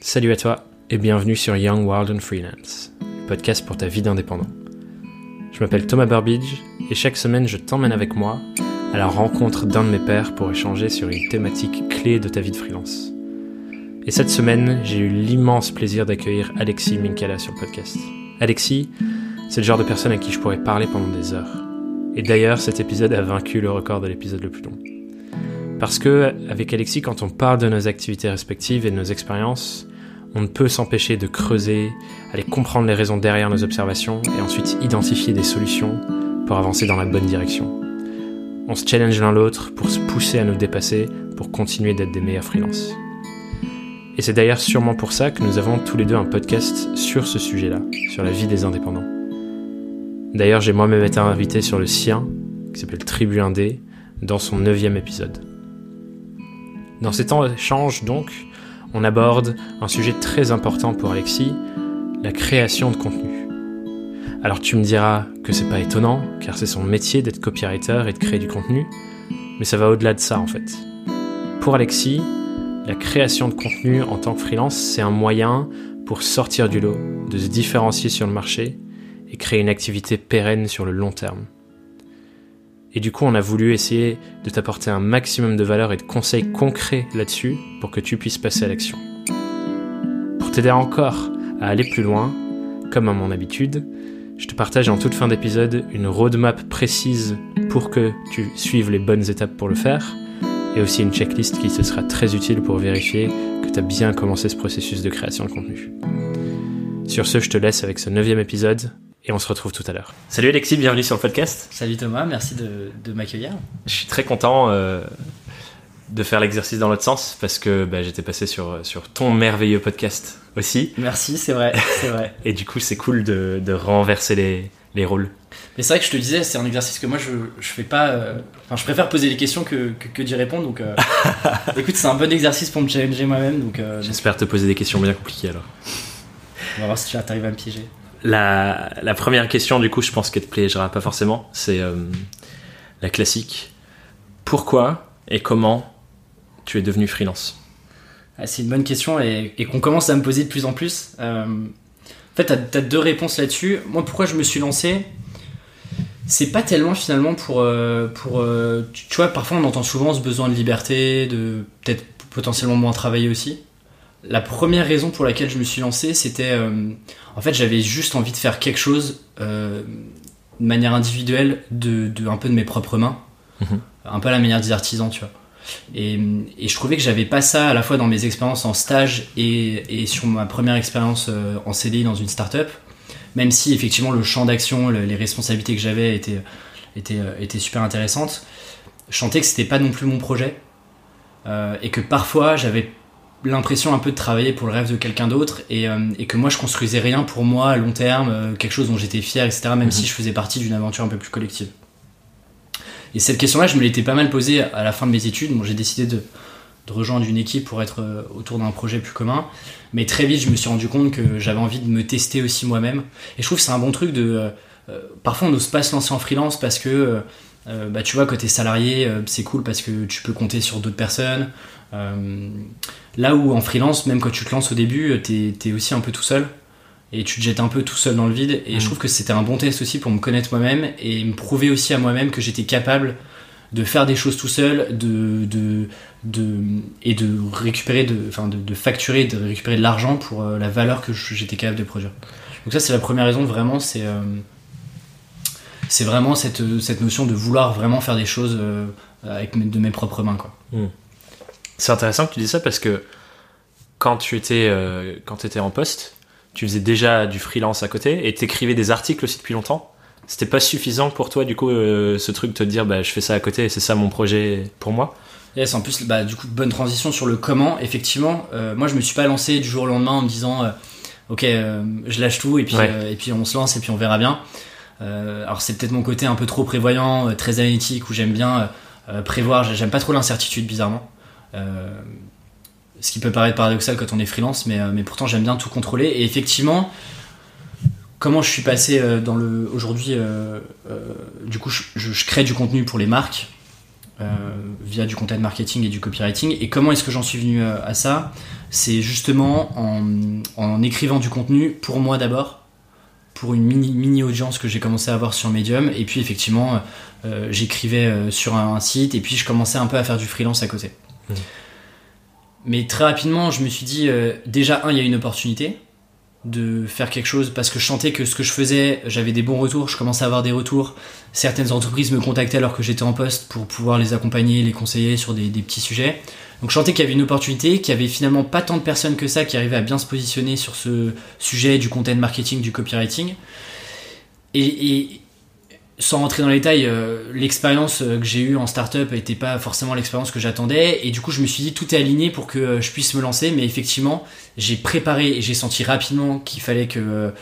Salut à toi et bienvenue sur Young World and Freelance, le podcast pour ta vie d'indépendant. Je m'appelle Thomas Burbidge et chaque semaine je t'emmène avec moi à la rencontre d'un de mes pairs pour échanger sur une thématique clé de ta vie de freelance. Et cette semaine, j'ai eu l'immense plaisir d'accueillir Alexis Minkala sur le podcast. Alexis, c'est le genre de personne à qui je pourrais parler pendant des heures. Et d'ailleurs, cet épisode a vaincu le record de l'épisode le plus long. Parce que, avec Alexis, quand on parle de nos activités respectives et de nos expériences, on ne peut s'empêcher de creuser, aller comprendre les raisons derrière nos observations et ensuite identifier des solutions pour avancer dans la bonne direction. On se challenge l'un l'autre pour se pousser à nous dépasser, pour continuer d'être des meilleurs freelances. Et c'est d'ailleurs sûrement pour ça que nous avons tous les deux un podcast sur ce sujet-là, sur la vie des indépendants. D'ailleurs, j'ai moi-même été invité sur le sien, qui s'appelle Tribu Indé, dans son neuvième épisode. Dans cet échange, donc, on aborde un sujet très important pour Alexis, la création de contenu. Alors tu me diras que c'est pas étonnant, car c'est son métier d'être copywriter et de créer du contenu, mais ça va au-delà de ça en fait. Pour Alexis, la création de contenu en tant que freelance, c'est un moyen pour sortir du lot, de se différencier sur le marché et créer une activité pérenne sur le long terme. Et du coup, on a voulu essayer de t'apporter un maximum de valeur et de conseils concrets là-dessus pour que tu puisses passer à l'action. Pour t'aider encore à aller plus loin, comme à mon habitude, je te partage en toute fin d'épisode une roadmap précise pour que tu suives les bonnes étapes pour le faire, et aussi une checklist qui te sera très utile pour vérifier que tu as bien commencé ce processus de création de contenu. Sur ce, je te laisse avec ce neuvième épisode et on se retrouve tout à l'heure. Salut Alexis, bienvenue sur le podcast. Salut Thomas, merci de, de m'accueillir. Je suis très content euh, de faire l'exercice dans l'autre sens parce que bah, j'étais passé sur, sur ton merveilleux podcast aussi. Merci, c'est vrai, c'est vrai. et du coup, c'est cool de, de renverser les, les rôles. Mais c'est vrai que je te disais, c'est un exercice que moi je, je fais pas. euh, Enfin, je préfère poser les questions que, que, que d'y répondre. Donc, euh, écoute, c'est un bon exercice pour me challenger moi-même. Donc, euh, J'espère te poser des questions bien compliquées alors. on va voir si tu arrives à me piéger. La, première question, du coup, je pense qu'elle te piégera pas forcément. C'est euh, la classique. Pourquoi et comment tu es devenu freelance? Ah, c'est une bonne question et, qu'on commence à me poser de plus en plus. Euh, en fait, t'as as deux réponses là-dessus. Moi, pourquoi je me suis lancé? C'est pas tellement finalement pour euh, tu, tu vois parfois on entend souvent ce besoin de liberté de peut-être potentiellement moins travailler aussi la première raison pour laquelle je me suis lancé c'était euh, en fait j'avais juste envie de faire quelque chose euh, de manière individuelle de, de un peu de mes propres mains. Mhm. un peu à la manière des artisans tu vois. Et, et je trouvais que j'avais pas ça à la fois dans mes expériences en stage et, et sur ma première expérience euh, en CDI dans une start-up. Même si effectivement le champ d'action, le- les responsabilités que j'avais étaient, étaient, étaient super intéressantes, je sentais que c'était pas non plus mon projet euh, et que parfois j'avais l'impression un peu de travailler pour le rêve de quelqu'un d'autre et, euh, et que moi je construisais rien pour moi à long terme, euh, quelque chose dont j'étais fier, etc. Même Mhm. si je faisais partie d'une aventure un peu plus collective. Et cette question-là, je me l'étais pas mal posée à la fin de mes études. Bon, j'ai décidé de, de rejoindre une équipe pour être euh, autour d'un projet plus commun. Mais très vite, je me suis rendu compte que j'avais envie de me tester aussi moi-même. Et je trouve que c'est un bon truc de. euh, parfois, on n'ose pas se lancer en freelance parce que, bah, tu vois, quand t'es salarié, c'est cool parce que tu peux compter sur d'autres personnes. Euh, là où en freelance, même quand tu te lances au début, euh, t'es es aussi un peu tout seul. Et tu te jettes un peu tout seul dans le vide. Et je trouve que c'était un bon test aussi pour me connaître moi-même et me prouver aussi à moi-même que j'étais capable de faire des choses tout seul, de, de, de, et de récupérer, de, enfin de, de facturer, de récupérer de l'argent pour euh, la valeur que j'étais capable de produire. Donc ça c'est la première raison vraiment, c'est euh, c'est vraiment cette, cette notion de vouloir vraiment faire des choses euh, avec de mes propres mains quoi. C'est intéressant que tu dis ça parce que quand tu étais, euh, quand étais en poste, tu faisais déjà du freelance à côté et t'écrivais des articles aussi depuis longtemps. C'était pas suffisant pour toi, du coup, euh, ce truc de te dire, bah, je fais ça à côté et c'est ça mon projet pour moi? Yes, en plus, bah, du coup, bonne transition sur le comment. Effectivement, euh, moi, je me suis pas lancé du jour au lendemain en me disant, euh, ok, je lâche tout et puis, Ouais. et puis on se lance et puis on verra bien. Alors, c'est peut-être mon côté un peu trop prévoyant, très analytique, où j'aime bien prévoir. J'aime pas trop l'incertitude, bizarrement. Euh, ce qui peut paraître paradoxal quand on est freelance, mais, euh, mais pourtant, j'aime bien tout contrôler. Et effectivement, comment je suis passé euh, dans le aujourd'hui, du coup, je, crée du contenu pour les marques via du content marketing et du copywriting. Et comment est-ce que j'en suis venu à ça? C'est justement en, écrivant du contenu pour moi d'abord, pour une mini audience que j'ai commencé à avoir sur Medium. Et puis effectivement, j'écrivais sur un, site et puis je commençais un peu à faire du freelance à côté. Mmh. Mais très rapidement, je me suis dit, déjà, un, il y a une opportunité de faire quelque chose parce que je sentais que ce que je faisais, j'avais des bons retours, je commençais à avoir des retours. Certaines entreprises me contactaient alors que j'étais en poste pour pouvoir les accompagner, les conseiller sur des, petits sujets. Donc je sentais qu'il y avait une opportunité, qu'il y avait finalement pas tant de personnes que ça qui arrivaient à bien se positionner sur ce sujet du content marketing, du copywriting. et, sans rentrer dans les détails, euh, l'expérience euh, que j'ai eue en startup n'était pas forcément l'expérience que j'attendais. Et du coup, je me suis dit, tout est aligné pour que euh, je puisse me lancer. Mais effectivement, j'ai préparé et j'ai senti rapidement qu'il fallait que,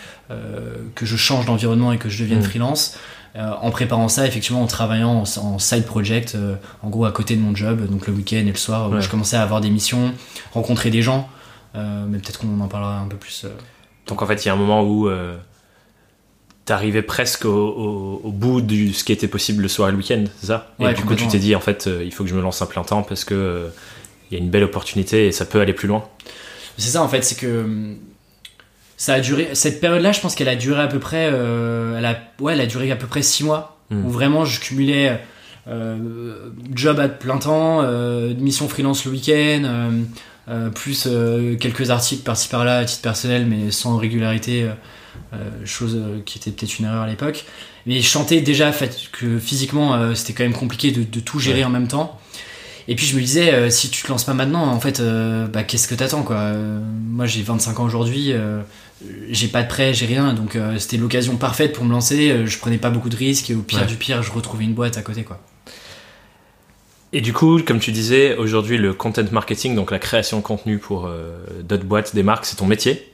que je change d'environnement et que je devienne mmh. freelance. en préparant ça, effectivement, en travaillant en, side project, en gros à côté de mon job, donc le week-end et le soir, où je commençais à avoir des missions, rencontrer des gens. mais peut-être qu'on en parlera un peu plus. Donc en fait, il y a un moment où t'arrivais presque au, bout de ce qui était possible le soir et le week-end, c'est ça Et du coup, tu t'es dit, en fait, euh, il faut que je me lance un plein temps parce que euh, il y a une belle opportunité et ça peut aller plus loin. C'est ça, en fait, c'est que ça a duré. Cette période-là, je pense qu'elle a duré à peu près. Euh, elle a, ouais, elle a duré à peu près six mois hmm. où vraiment je cumulais job à plein temps, mission freelance le week-end. plus quelques articles par-ci par-là à titre personnel mais sans régularité euh, chose euh, qui était peut-être une erreur à l'époque. Mais chanter déjà, fait, que physiquement euh, c'était quand même compliqué de, tout gérer en même temps. Et puis je me disais, si tu te lances pas maintenant, en fait, bah, qu'est-ce que t'attends quoi? Moi j'ai 25 ans aujourd'hui, j'ai pas de prêt, j'ai rien, donc c'était l'occasion parfaite pour me lancer. je prenais pas beaucoup de risques et au pire du pire, je retrouvais une boîte à côté quoi. Et du coup, comme tu disais, aujourd'hui le content marketing, donc la création de contenu pour d'autres boîtes, des marques, c'est ton métier?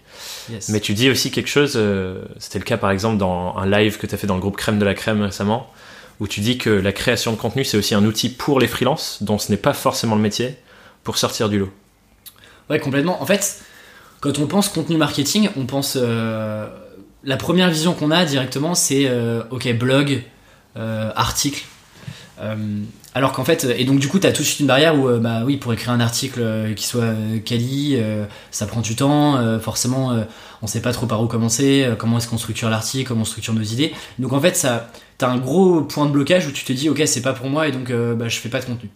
Mais tu dis aussi quelque chose, euh, c'était le cas par exemple dans un live que tu as fait dans le groupe Crème de la Crème récemment, où tu dis que la création de contenu, c'est aussi un outil pour les freelances, dont ce n'est pas forcément le métier, pour sortir du lot. Ouais, complètement. En fait, quand on pense contenu marketing, on pense... Euh, la première vision qu'on a directement, c'est, euh, ok, blog, article. Alors qu'en fait, et donc du coup, tu as tout de suite une barrière où, euh, bah oui, pour écrire un article euh, qui soit euh, quali, ça prend du temps, forcément, on sait pas trop par où commencer, comment est-ce qu'on structure l'article, comment on structure nos idées. Donc en fait, ça, t'as un gros point de blocage où tu te dis, ok, c'est pas pour moi et donc bah, je fais pas de contenu.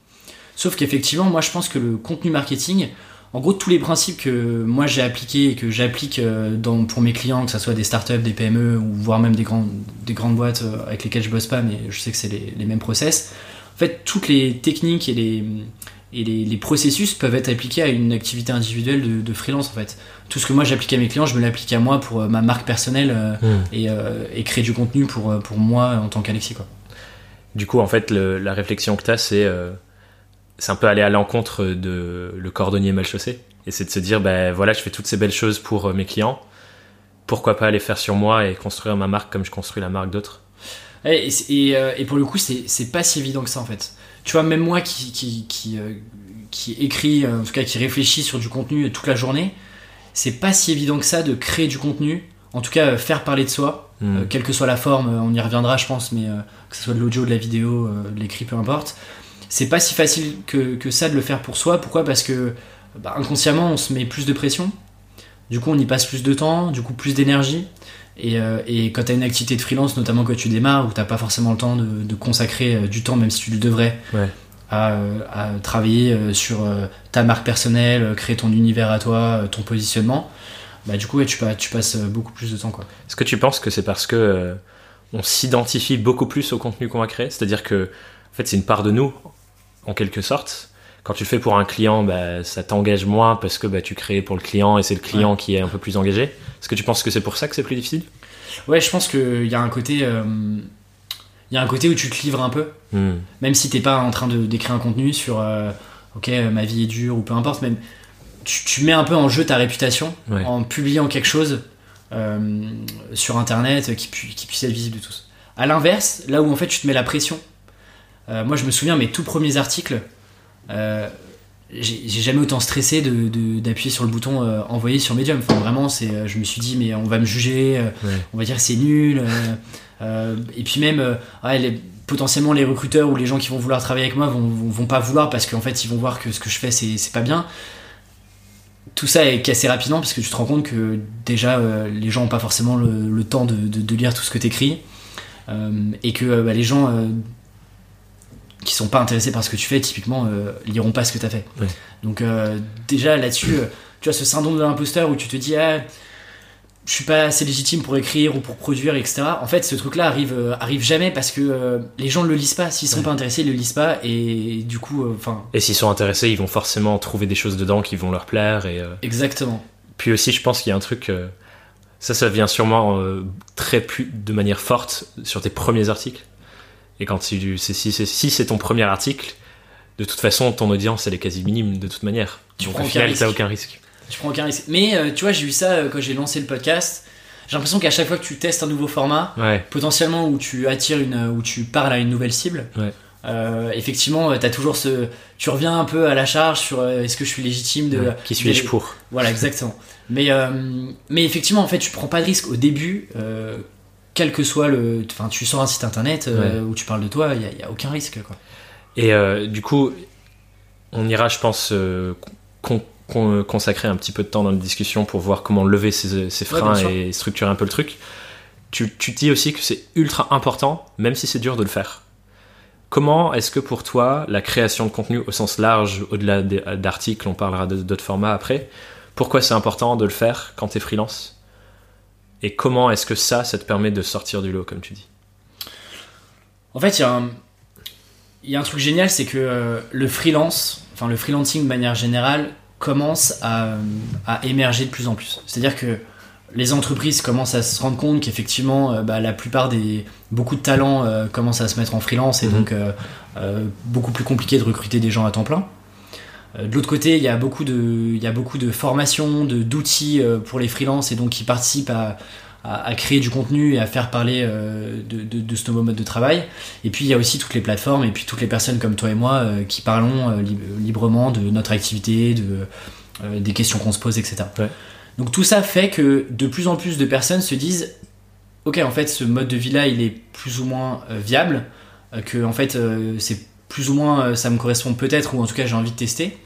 Sauf qu'effectivement, moi je pense que le contenu marketing, en gros, tous les principes que moi j'ai appliqués et que j'applique pour mes clients, que ce soit des startups, des PME ou voire même des, grandes, des grandes boîtes avec lesquelles je bosse pas, mais je sais que c'est les, les mêmes process en fait, toutes les techniques et les, et les, processus peuvent être appliqués à une activité individuelle de, freelance en fait. Tout ce que moi j'applique à mes clients, je me l'applique à moi pour euh, ma marque personnelle euh, hmm. euh, et, créer du contenu pour, pour moi en tant qu'Alexis. Du coup, en fait, la réflexion que tu as, c'est c'est un peu aller à l'encontre de le cordonnier mal chaussé. Et c'est de se dire, ben voilà, je fais toutes ces belles choses pour mes clients. Pourquoi pas les faire sur moi et construire ma marque comme je construis la marque d'autres euh, et, pour le coup, c'est pas si évident que ça en fait. Tu vois, même moi qui, qui, qui, euh, qui écrit, euh, en tout cas qui réfléchit sur du contenu toute la journée, c'est pas si évident que ça de créer du contenu, en tout cas faire parler de soi, hmm. quelle que soit la forme, on y reviendra je pense, mais que ce soit de l'audio, de la vidéo, de l'écrit, peu importe. C'est pas si facile que, que, ça de le faire pour soi. Pourquoi? Parce que bah, inconsciemment on se met plus de pression, du coup on y passe plus de temps, du coup plus d'énergie. Euh, et, quand tu as une activité de freelance, notamment quand tu démarres, où tu pas forcément le temps de, consacrer euh, du temps, même si tu le devrais, à, travailler euh, sur ta marque personnelle, créer ton univers à toi, ton positionnement, bah, du coup, tu, tu, passes beaucoup plus de temps. Est-ce que tu penses que c'est parce que on s'identifie beaucoup plus au contenu qu'on va créer? C'est-à-dire que en fait, c'est une part de nous, en quelque sorte, quand tu le fais pour un client, bah, ça t'engage moins parce que bah, tu crées pour le client et c'est le client qui est un peu plus engagé. Est-ce que tu penses que c'est pour ça que c'est plus difficile? Ouais, je pense qu'il y a un côté. Euh, il y a un côté où tu te livres un peu, hmm. même si t'es pas en train de d'écrire un contenu sur euh, ok ma vie est dure ou peu importe, même tu, mets un peu en jeu ta réputation en publiant quelque chose euh, sur internet qui, qui puisse être visible de tous. À l'inverse, là où en fait tu te mets la pression, moi je me souviens mes tout premiers articles, euh, j'ai jamais autant stressé d'appuyer sur le bouton euh, envoyer sur Medium. vraiment, c'est, euh, je me suis dit, mais on va me juger, on va dire c'est nul. et puis même, potentiellement les recruteurs ou les gens qui vont vouloir travailler avec moi vont, vont, vont pas vouloir parce qu'en fait ils vont voir que ce que je fais c'est pas bien. Tout ça est cassé rapidement parce que tu te rends compte que déjà euh, les gens ont pas forcément le, le temps de, de- de lire tout ce que t'écris euh, et que euh, bah, les gens euh, qui sont pas intéressés par ce que tu fais typiquement euh, liront pas ce que t'as fait. Ouais. Donc euh, déjà là-dessus, euh, tu vois ce syndrome de l'imposteur où tu te dis ah, je suis pas assez légitime pour écrire ou pour produire, etc. En fait, ce truc-là arrive, euh, arrive jamais parce que les gens ne le lisent pas. S'ils sont Ouais. pas intéressés, ils le lisent pas et du coup, enfin, Et s'ils sont intéressés, ils vont forcément trouver des choses dedans qui vont leur plaire. Et exactement. puis aussi, je pense qu'il y a un truc. ça, ça vient sûrement très de manière forte sur tes premiers articles. Et quand tu- si c'est si c'est ton premier article, de toute façon, ton audience, elle est quasi minime de toute manière. Tu Donc prends au aucun final, risque. t'as aucun risque. Tu prends aucun risque. Mais euh, tu vois, j'ai eu ça euh, quand j'ai lancé le podcast. J'ai l'impression qu'à chaque fois que tu testes un nouveau format, Ouais, potentiellement où tu attires une, où tu parles à une nouvelle cible. Ouais. euh, effectivement, tu as toujours ce, tu reviens un peu à la charge sur euh, est-ce que je suis légitime de, ouais. Qui suis-je de- pour? Voilà, exactement. mais, euh, mais effectivement, en fait, tu prends pas de risque au début, euh, quel que soit le. Enfin, tu sors un site internet euh, où tu parles de toi, il n'y a, aucun risque. Quoi. Et euh, du coup, on ira, je pense, euh, con- con- consacrer un petit peu de temps dans la discussion pour voir comment lever ces, freins et structurer un peu le truc. Tu, tu dis aussi que c'est ultra important, même si c'est dur de le faire. Comment est-ce que pour toi, la création de contenu au sens large, au-delà d'articles, on parlera d'autres formats après, pourquoi c'est important de le faire quand tu es freelance? Et comment est-ce que ça, ça te permet de sortir du lot, comme tu dis? En fait, il y, a un- il y a un truc génial, c'est que euh, le freelance, enfin le freelancing de manière générale, commence à, euh, à émerger de plus en plus. C'est-à-dire que les entreprises commencent à se rendre compte qu'effectivement, euh, bah, la plupart des beaucoup de talents euh, commencent à se mettre en freelance et Mhm. donc beaucoup plus compliqué de recruter des gens à temps plein. Euh, de l'autre côté, il y a beaucoup de, il y a beaucoup de formations, de d'outils euh, pour les freelances et donc qui participent à, à, à créer du contenu et à faire parler euh, de, de, de ce nouveau mode de travail. Et puis il y a aussi toutes les plateformes et puis toutes les personnes comme toi et moi qui parlons lib- librement de notre activité, de, des questions qu'on se pose, etc. Ouais. Donc tout ça fait que de plus en plus de personnes se disent ok en fait ce mode de vie là il est plus ou moins viable, que en fait c'est plus ou moins euh, ça me correspond peut-être ou en tout cas j'ai envie de tester.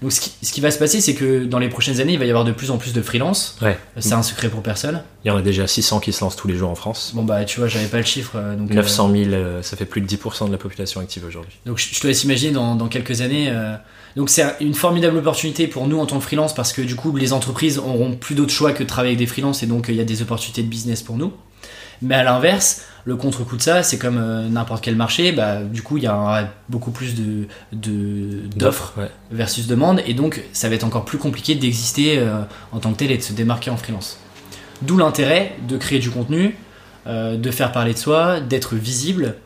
Donc ce qui, ce qui va se passer c'est que dans les prochaines années il va y avoir de plus en plus de freelance. Ouais. C'est un secret pour personne. Il y en a déjà 600 qui se lancent tous les jours en France. Bon bah tu vois j'avais pas le chiffre euh, donc. euh, 900 000, euh, ça fait plus de 10% de la population active aujourd'hui. Donc je, je te laisse imaginer dans, dans quelques années. euh, donc c'est un- une formidable opportunité pour nous en tant que freelance parce que du coup les entreprises auront plus d'autres choix que de travailler avec des freelances et donc euh, il y a des opportunités de business pour nous. Mais à l'inverse, le contre-coup de ça, c'est comme euh, n'importe quel marché, bah, du coup il y a beaucoup plus de de- d'offres ouais. versus demande et donc ça va être encore plus compliqué d'exister euh, en tant que tel et de se démarquer en freelance. D'où l'intérêt de créer du contenu, euh, de faire parler de soi, d'être visible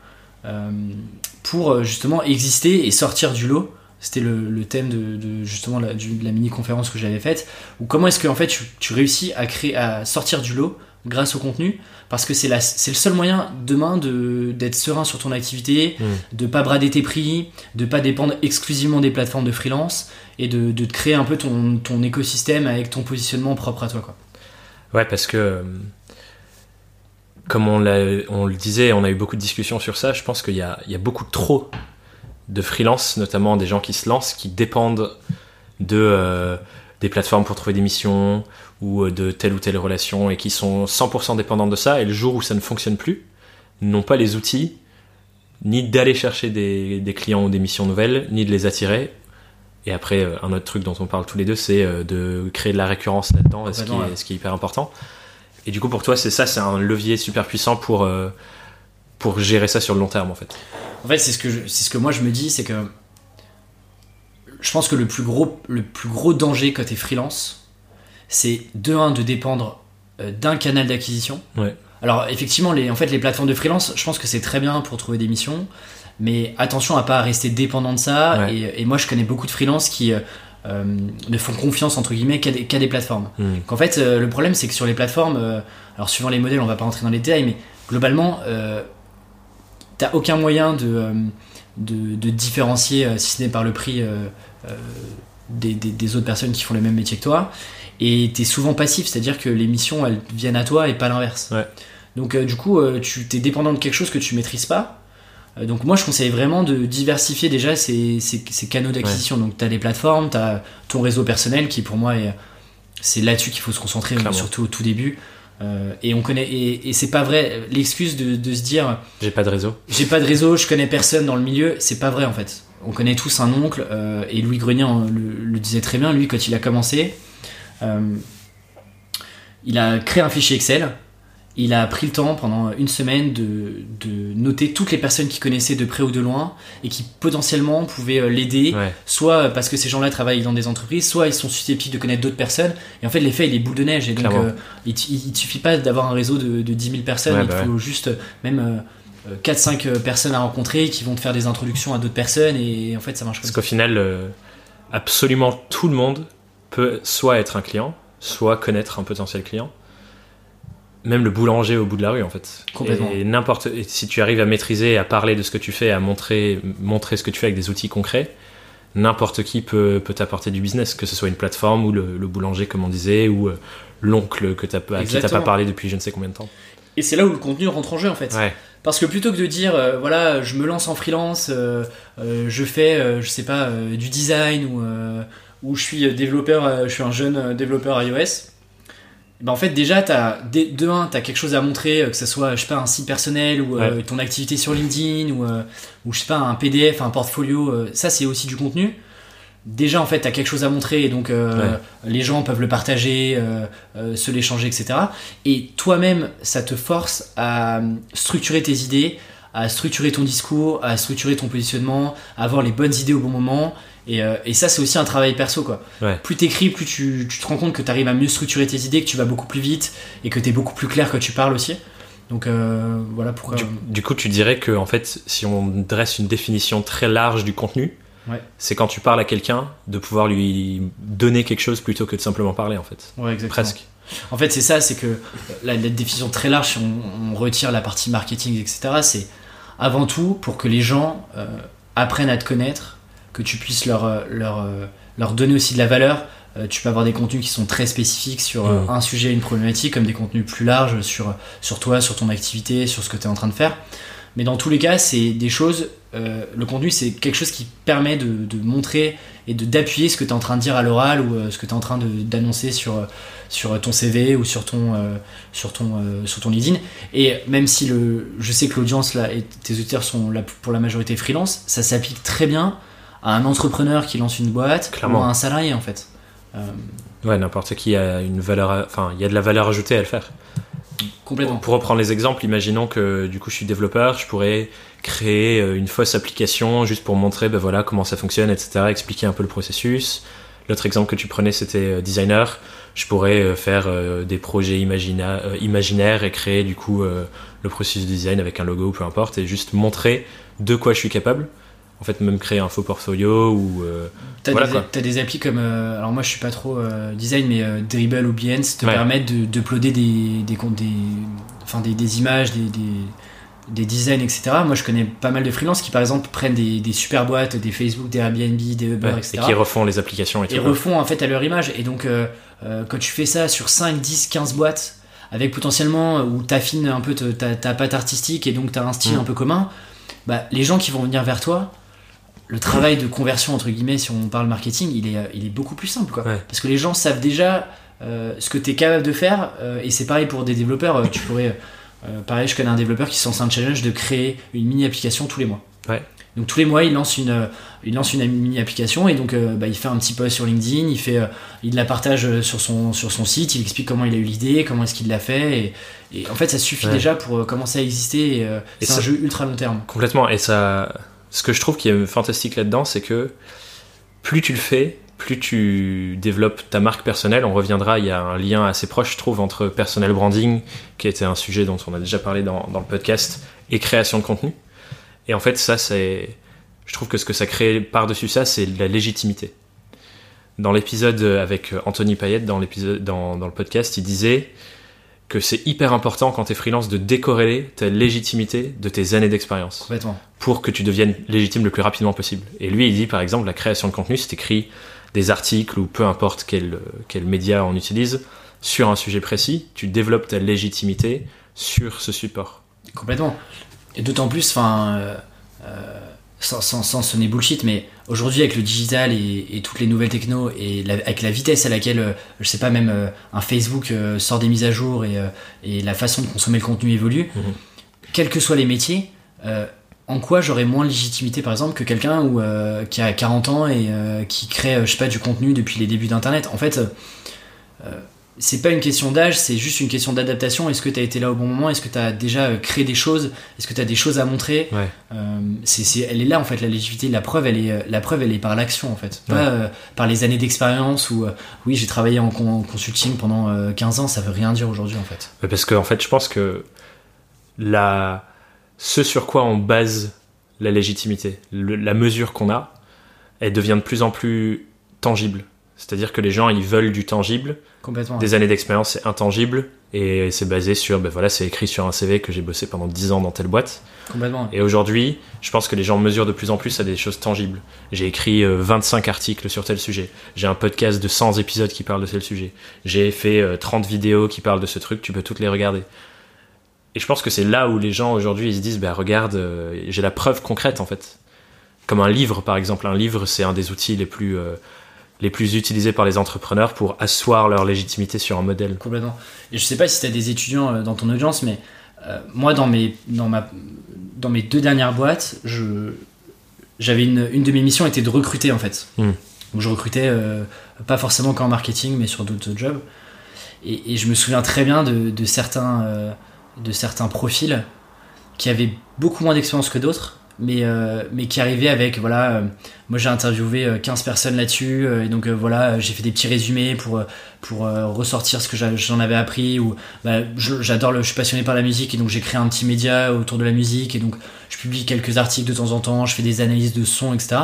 pour justement exister et sortir du lot. C'était le, le thème de, de, justement la, du- de la mini conférence que j'avais faite. Ou comment est-ce que en fait tu, tu réussis à créer, à sortir du lot grâce au contenu parce que c'est le seul moyen demain de d'être serein sur ton activité, Mm. de pas brader tes prix, de pas dépendre exclusivement des plateformes de freelance et de, de créer un peu ton, ton écosystème avec ton positionnement propre à toi quoi. Ouais, parce que, comme on, le disait, on a eu beaucoup de discussions sur ça, je pense qu'il y a, il y a beaucoup trop de freelance, notamment des gens qui se lancent, qui dépendent de, euh, des plateformes pour trouver des missions ou euh, de telle ou telle relation et qui sont 100% dépendants de ça. Et le jour où ça ne fonctionne plus, n'ont pas les outils ni d'aller chercher des, des clients ou des missions nouvelles, ni de les attirer. Et après, euh, un autre truc dont on parle tous les deux, c'est euh, de créer de la récurrence là-dedans, ce, ouais. ce qui est hyper important. Et du coup, pour toi, c'est ça, c'est un levier super puissant pour, pour gérer ça sur le long terme, en fait. En fait, c'est ce que je- ce que moi je me dis, c'est que je pense que le plus gros le plus gros danger quand t'es freelance, c'est de un de dépendre euh, d'un canal d'acquisition. Ouais. Alors effectivement, les en fait les plateformes de freelance, je pense que c'est très bien pour trouver des missions, mais attention à pas rester dépendant de ça. Ouais. Et, et moi, je connais beaucoup de freelance qui euh, euh, ne font confiance entre guillemets qu'à des, plateformes. Hmm. Qu'en fait, euh, le problème, c'est que sur les plateformes, euh, alors suivant les modèles, on va pas rentrer dans les détails, mais globalement, t'as aucun moyen de, de, de différencier, si ce n'est par le prix, des, des- des autres personnes qui font le même métier que toi. Et t'es souvent passif, c'est-à-dire que les missions, elles viennent à toi et pas l'inverse. Ouais. Donc, euh, du coup, euh, tu t'es dépendant de quelque chose que tu maîtrises pas. Euh, donc moi je conseille vraiment de diversifier déjà ces, ces- ces canaux d'acquisition. Donc tu as les plateformes, tu as ton réseau personnel qui pour moi est c'est là-dessus qu'il faut se concentrer, Clairement. surtout au tout début. Et on connaît et, et c'est pas vrai l'excuse de, de se dire J'ai pas de réseau. j'ai pas de réseau, je connais personne dans le milieu, c'est pas vrai en fait. On connaît tous un oncle, euh, et Louis Grenier en- le, le disait très bien, lui quand il a commencé, euh, il a créé un fichier Excel, il a pris le temps pendant une semaine de, de noter toutes les personnes qu'il connaissait de près ou de loin, et qui potentiellement pouvaient euh, l'aider, Ouais. soit parce que ces gens-là travaillent dans des entreprises, soit ils sont susceptibles de connaître d'autres personnes, et en fait l'effet il est boule de neige, et donc euh, il, il, il suffit pas d'avoir un réseau de, de 10 000 personnes, Ouais, il bah faut juste même... euh, 4-5 personnes à rencontrer qui vont te faire des introductions à d'autres personnes et en fait ça marche comme Parce qu'au final, euh, absolument tout le monde peut soit être un client, soit connaître un potentiel client. Même le boulanger au bout de la rue, en fait. Complètement. Et n'importe, si tu arrives à maîtriser, à parler de ce que tu fais, à montrer, montrer ce que tu fais avec des outils concrets, n'importe qui peut, peut t'apporter du business, que ce soit une plateforme ou le, le boulanger, comme on disait, ou euh, l'oncle que t'as, à qui t'as pas parlé depuis je ne sais combien de temps. Et c'est là où le contenu rentre en jeu en fait. Ouais, Parce que plutôt que de dire euh, voilà je me lance en freelance, euh, euh, je fais euh, je sais pas euh, du design ou euh, ou je suis développeur, euh, je suis un jeune développeur iOS. Ben en fait déjà t'as dé- de un t'as quelque chose à montrer que ce soit je sais pas un site personnel ou euh, ton activité sur LinkedIn ou euh, ou je sais pas un PDF un portfolio euh, ça c'est aussi du contenu déjà en fait t'as quelque chose à montrer et donc euh, les gens peuvent le partager euh, euh, se l'échanger etc et toi-même ça te force à euh, structurer tes idées à structurer ton discours à structurer ton positionnement à avoir les bonnes idées au bon moment. Et, euh, et ça c'est aussi un travail perso quoi. Ouais. plus t'écris plus tu, tu te rends compte que t'arrives à mieux structurer tes idées que tu vas beaucoup plus vite et que t'es beaucoup plus clair quand tu parles aussi. Donc euh, voilà pourquoi Du, du coup, tu dirais que en fait, si on dresse une définition très large du contenu, Ouais. c'est quand tu parles à quelqu'un de pouvoir lui donner quelque chose plutôt que de simplement parler en fait. ouais exactement Presque. En fait, c'est ça, c'est que la, la définition très large, si on, on retire la partie marketing, etc., c'est avant tout pour que les gens euh, apprennent à te connaître, que tu puisses leur, euh, leur, euh, leur donner aussi de la valeur. Euh, tu peux avoir des contenus qui sont très spécifiques sur euh, un sujet, une problématique, comme des contenus plus larges sur, sur toi, sur ton activité, sur ce que tu es en train de faire. Mais dans tous les cas, c'est des choses. euh, le contenu, c'est quelque chose qui permet de, de montrer et d'appuyer ce que tu es en train de dire à l'oral ou euh, ce que tu es en train d'annoncer sur, sur ton CV ou sur ton, euh, sur ton, euh, sur ton LinkedIn. Et même si le, je sais que l'audience là et tes auditeurs sont là pour la majorité freelance, ça s'applique très bien à un entrepreneur qui lance une boîte Clairement. ou à un salarié en fait. Ouais, n'importe qui a une valeur, à- enfin, il y a de la valeur ajoutée à le faire. Pour reprendre les exemples, imaginons que du coup je suis développeur, je pourrais créer euh, une fausse application juste pour montrer ben voilà comment ça fonctionne, etc. Expliquer un peu le processus. L'autre exemple que tu prenais c'était euh, designer. Je pourrais euh, faire des projets imagina- imaginaires et créer du coup le processus de design avec un logo, peu importe, et juste montrer de quoi je suis capable. En fait, même créer un faux portfolio ou euh, T'as Voilà, des, des applis comme. euh, alors moi je suis pas trop euh, design, mais euh, Dribble ou Behance te Ouais. permettent de- d'uploader des, des, des, enfin, des, des images, des, des, des designs, etc. Moi je connais pas mal de freelances qui par exemple prennent des, des super boîtes, des Facebook, des Airbnb, des Uber, ouais, etc. et qui refont les applications et tout. et refont en fait à leur image. Et donc, quand tu fais ça sur 5, 10, 15 boîtes, avec potentiellement où t'affines un peu ta, ta patte artistique et donc t'as un style Mm. un peu commun, bah, les gens qui vont venir vers toi, le travail de conversion, entre guillemets, si on parle marketing, il est, euh, il est beaucoup plus simple. Quoi. Ouais. Parce que les gens savent déjà euh, ce que tu es capable de faire. euh, et c'est pareil pour des développeurs. euh, tu pourrais. pareil, je connais un développeur qui se lance un challenge de créer une mini application tous les mois. Ouais. Donc tous les mois, il lance une, il lance une mini application et donc bah, il fait un petit post sur LinkedIn, il fait, il la partage sur son sur son site, il explique comment il a eu l'idée, comment est-ce qu'il l'a fait et, et en fait ça suffit Ouais. déjà pour commencer à exister. c'est un jeu ultra long terme. Complètement. Et ça, ce que je trouve qui est fantastique là-dedans, c'est que plus tu le fais, plus tu développes ta marque personnelle. On reviendra, il y a un lien assez proche, je trouve, entre personal branding, qui était un sujet dont on a déjà parlé dans, dans le podcast, et création de contenu. Et en fait, ça, c'est. Je trouve que ce que ça crée par-dessus ça, c'est la légitimité. Dans l'épisode avec Anthony Payette, dans, dans, dans le podcast, il disait que c'est hyper important quand t'es freelance de décorréler ta légitimité de tes années d'expérience Complètement. pour que tu deviennes légitime le plus rapidement possible. Et lui, il dit par exemple, la création de contenu, c'est écrit des articles ou peu importe quel, quel média on utilise sur un sujet précis, tu développes ta légitimité sur ce support. Complètement. Et d'autant plus, enfin, euh, sans, sans, sans sonner bullshit, mais aujourd'hui avec le digital et, et toutes les nouvelles techno et la- avec la vitesse à laquelle, euh, je sais pas, même euh, un Facebook euh, sort des mises à jour et, et la façon de consommer le contenu évolue, Mhm. quels que soient les métiers, en quoi j'aurais moins de légitimité par exemple que quelqu'un où, qui a 40 ans et qui crée, je sais pas, du contenu depuis les débuts d'Internet? En fait, c'est pas une question d'âge, c'est juste une question d'adaptation. Est-ce que tu as été là au bon moment? Est-ce que tu as déjà euh, créé des choses? Est-ce que tu as des choses à montrer? Ouais. euh, c'est, elle est là en fait la légitimité, la preuve elle est, euh, la preuve elle est par l'action en fait, pas euh, par les années d'expérience ou euh, oui j'ai travaillé en, con- en consulting pendant euh, 15 ans, ça veut rien dire aujourd'hui en fait. Parce que en fait, je pense que la... ce sur quoi on base la légitimité, le- la mesure qu'on a, elle devient de plus en plus tangible. C'est-à-dire que les gens, ils veulent du tangible. Complètement. Des années d'expérience, c'est intangible. Et c'est basé sur, ben voilà, c'est écrit sur un CV que j'ai bossé pendant 10 ans dans telle boîte. Complètement. Et aujourd'hui, je pense que les gens mesurent de plus en plus à des choses tangibles. J'ai écrit euh, 25 articles sur tel sujet. J'ai un podcast de 100 épisodes qui parlent de tel sujet. J'ai fait euh, 30 vidéos qui parlent de ce truc, tu peux toutes les regarder. Et je pense que c'est là où les gens aujourd'hui ils se disent, bah regarde, euh, j'ai la preuve concrète en fait. Comme un livre par exemple. Un livre, c'est un des outils les plus, euh, les plus utilisés par les entrepreneurs pour asseoir leur légitimité sur un modèle. Complètement. Et je sais pas si tu as des étudiants euh, dans ton audience, mais euh, moi, dans mes, dans, ma, dans mes deux dernières boîtes, je, j'avais une, une de mes missions était de recruter en fait. Hmm. Donc je recrutais euh, pas forcément qu'en marketing, mais sur d'autres jobs. Et, et je me souviens très bien de, de certains, euh, de certains profils qui avaient beaucoup moins d'expérience que d'autres, mais, euh, mais qui arrivaient avec, voilà, euh, moi j'ai interviewé euh, 15 personnes là-dessus, euh, et donc euh, voilà, j'ai fait des petits résumés pour, euh, pour euh, ressortir ce que j'en avais appris, ou bah, j'adore, le, je suis passionné par la musique, et donc j'ai créé un petit média autour de la musique, et donc je publie quelques articles de temps en temps, je fais des analyses de son, etc.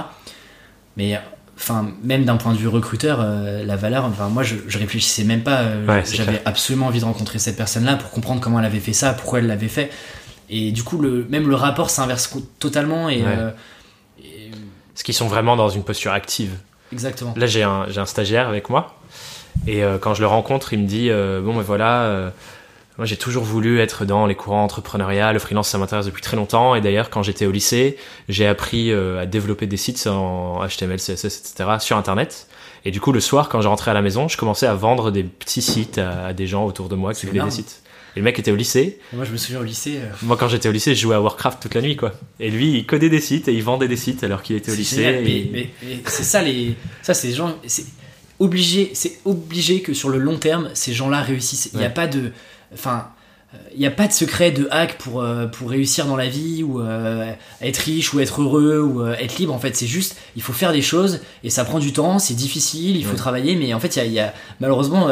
Mais enfin, même d'un point de vue recruteur, euh, la valeur, enfin, moi je, je réfléchissais même pas. euh, Ouais, J'avais absolument envie de rencontrer cette personne-là pour comprendre comment elle avait fait ça, pourquoi elle l'avait fait. Et du coup, le, même le rapport s'inverse totalement. Et, Ouais. euh, et- Parce qu'ils sont vraiment dans une posture active. exactement. Là, j'ai un, stagiaire avec moi. Et euh, quand je le rencontre, il me dit euh, Bon, ben voilà, euh, moi j'ai toujours voulu être dans les courants entrepreneuriat. Le freelance, ça m'intéresse depuis très longtemps. Et d'ailleurs, quand j'étais au lycée, j'ai appris à développer des sites en HTML, CSS, etc. sur Internet. Et du coup, le soir, quand je rentrais à la maison, je commençais à vendre des petits sites à, à des gens autour de moi qui voulaient des sites. Et le mec était au lycée. Moi, je me souviens au lycée. euh, Moi, quand j'étais au lycée, je jouais à Warcraft toute la nuit, quoi. Et lui, il codait des sites et il vendait des sites alors qu'il était au lycée. génial, mais, et- mais- mais c'est ça, les, ça, c'est gens. C'est obligé, c'est obligé que sur le long terme, ces gens-là réussissent. Il n'y a pas de. Enfin. euh, Il n'y a pas de secret de hack pour, euh, pour réussir dans la vie ou euh, être riche ou être heureux ou euh, être libre. En fait, c'est juste, il faut faire des choses et ça prend du temps, c'est difficile, il faut Ouais. travailler. Mais en fait, il y a, il y a- malheureusement,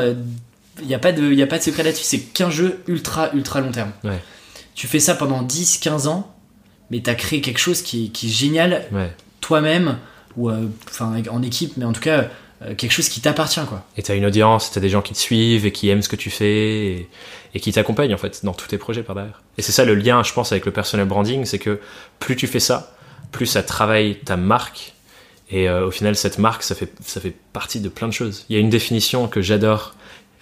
il n'y a, pas de- y a pas de secret là-dessus. C'est qu'un jeu ultra, ultra long terme. Ouais. Tu fais ça pendant 10, 15 ans, mais tu as créé quelque chose qui est, qui est génial Ouais. toi-même ou euh, enfin en équipe mais en tout cas euh, quelque chose qui t'appartient quoi Et t'as une audience, t'as des gens qui te suivent et qui aiment ce que tu fais et, et qui t'accompagnent en fait dans tous tes projets par derrière. Et c'est ça le lien, je pense, avec le personal branding, c'est que plus tu fais ça, plus ça travaille ta marque. Et euh, au final, cette marque, ça fait, ça fait partie de plein de choses. Il y a une définition que j'adore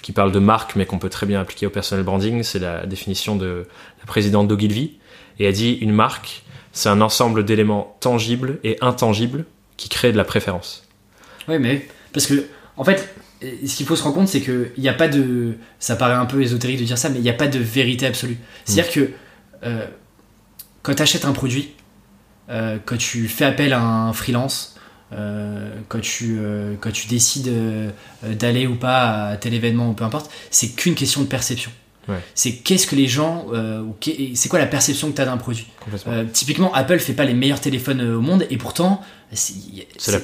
qui parle de marque, mais qu'on peut très bien appliquer au personal branding. C'est la définition de la présidente d'Ogilvy. Et elle dit une marque, c'est un ensemble d'éléments tangibles et intangibles qui créent de la préférence. oui mais parce que en fait ce qu'il faut se rendre compte c'est que il n'y a pas de ça paraît un peu ésotérique de dire ça mais il n'y a pas de vérité absolue c'est à dire que euh, quand tu achètes un produit euh, quand tu fais appel à un freelance euh, quand, tu, euh, quand tu décides euh, d'aller ou pas à tel événement ou peu importe, c'est qu'une question de perception. Ouais. C'est qu'est-ce que les gens, euh, c'est quoi la perception que tu as d'un produit? Typiquement, Apple fait pas les meilleurs téléphones au monde et pourtant, c'est- la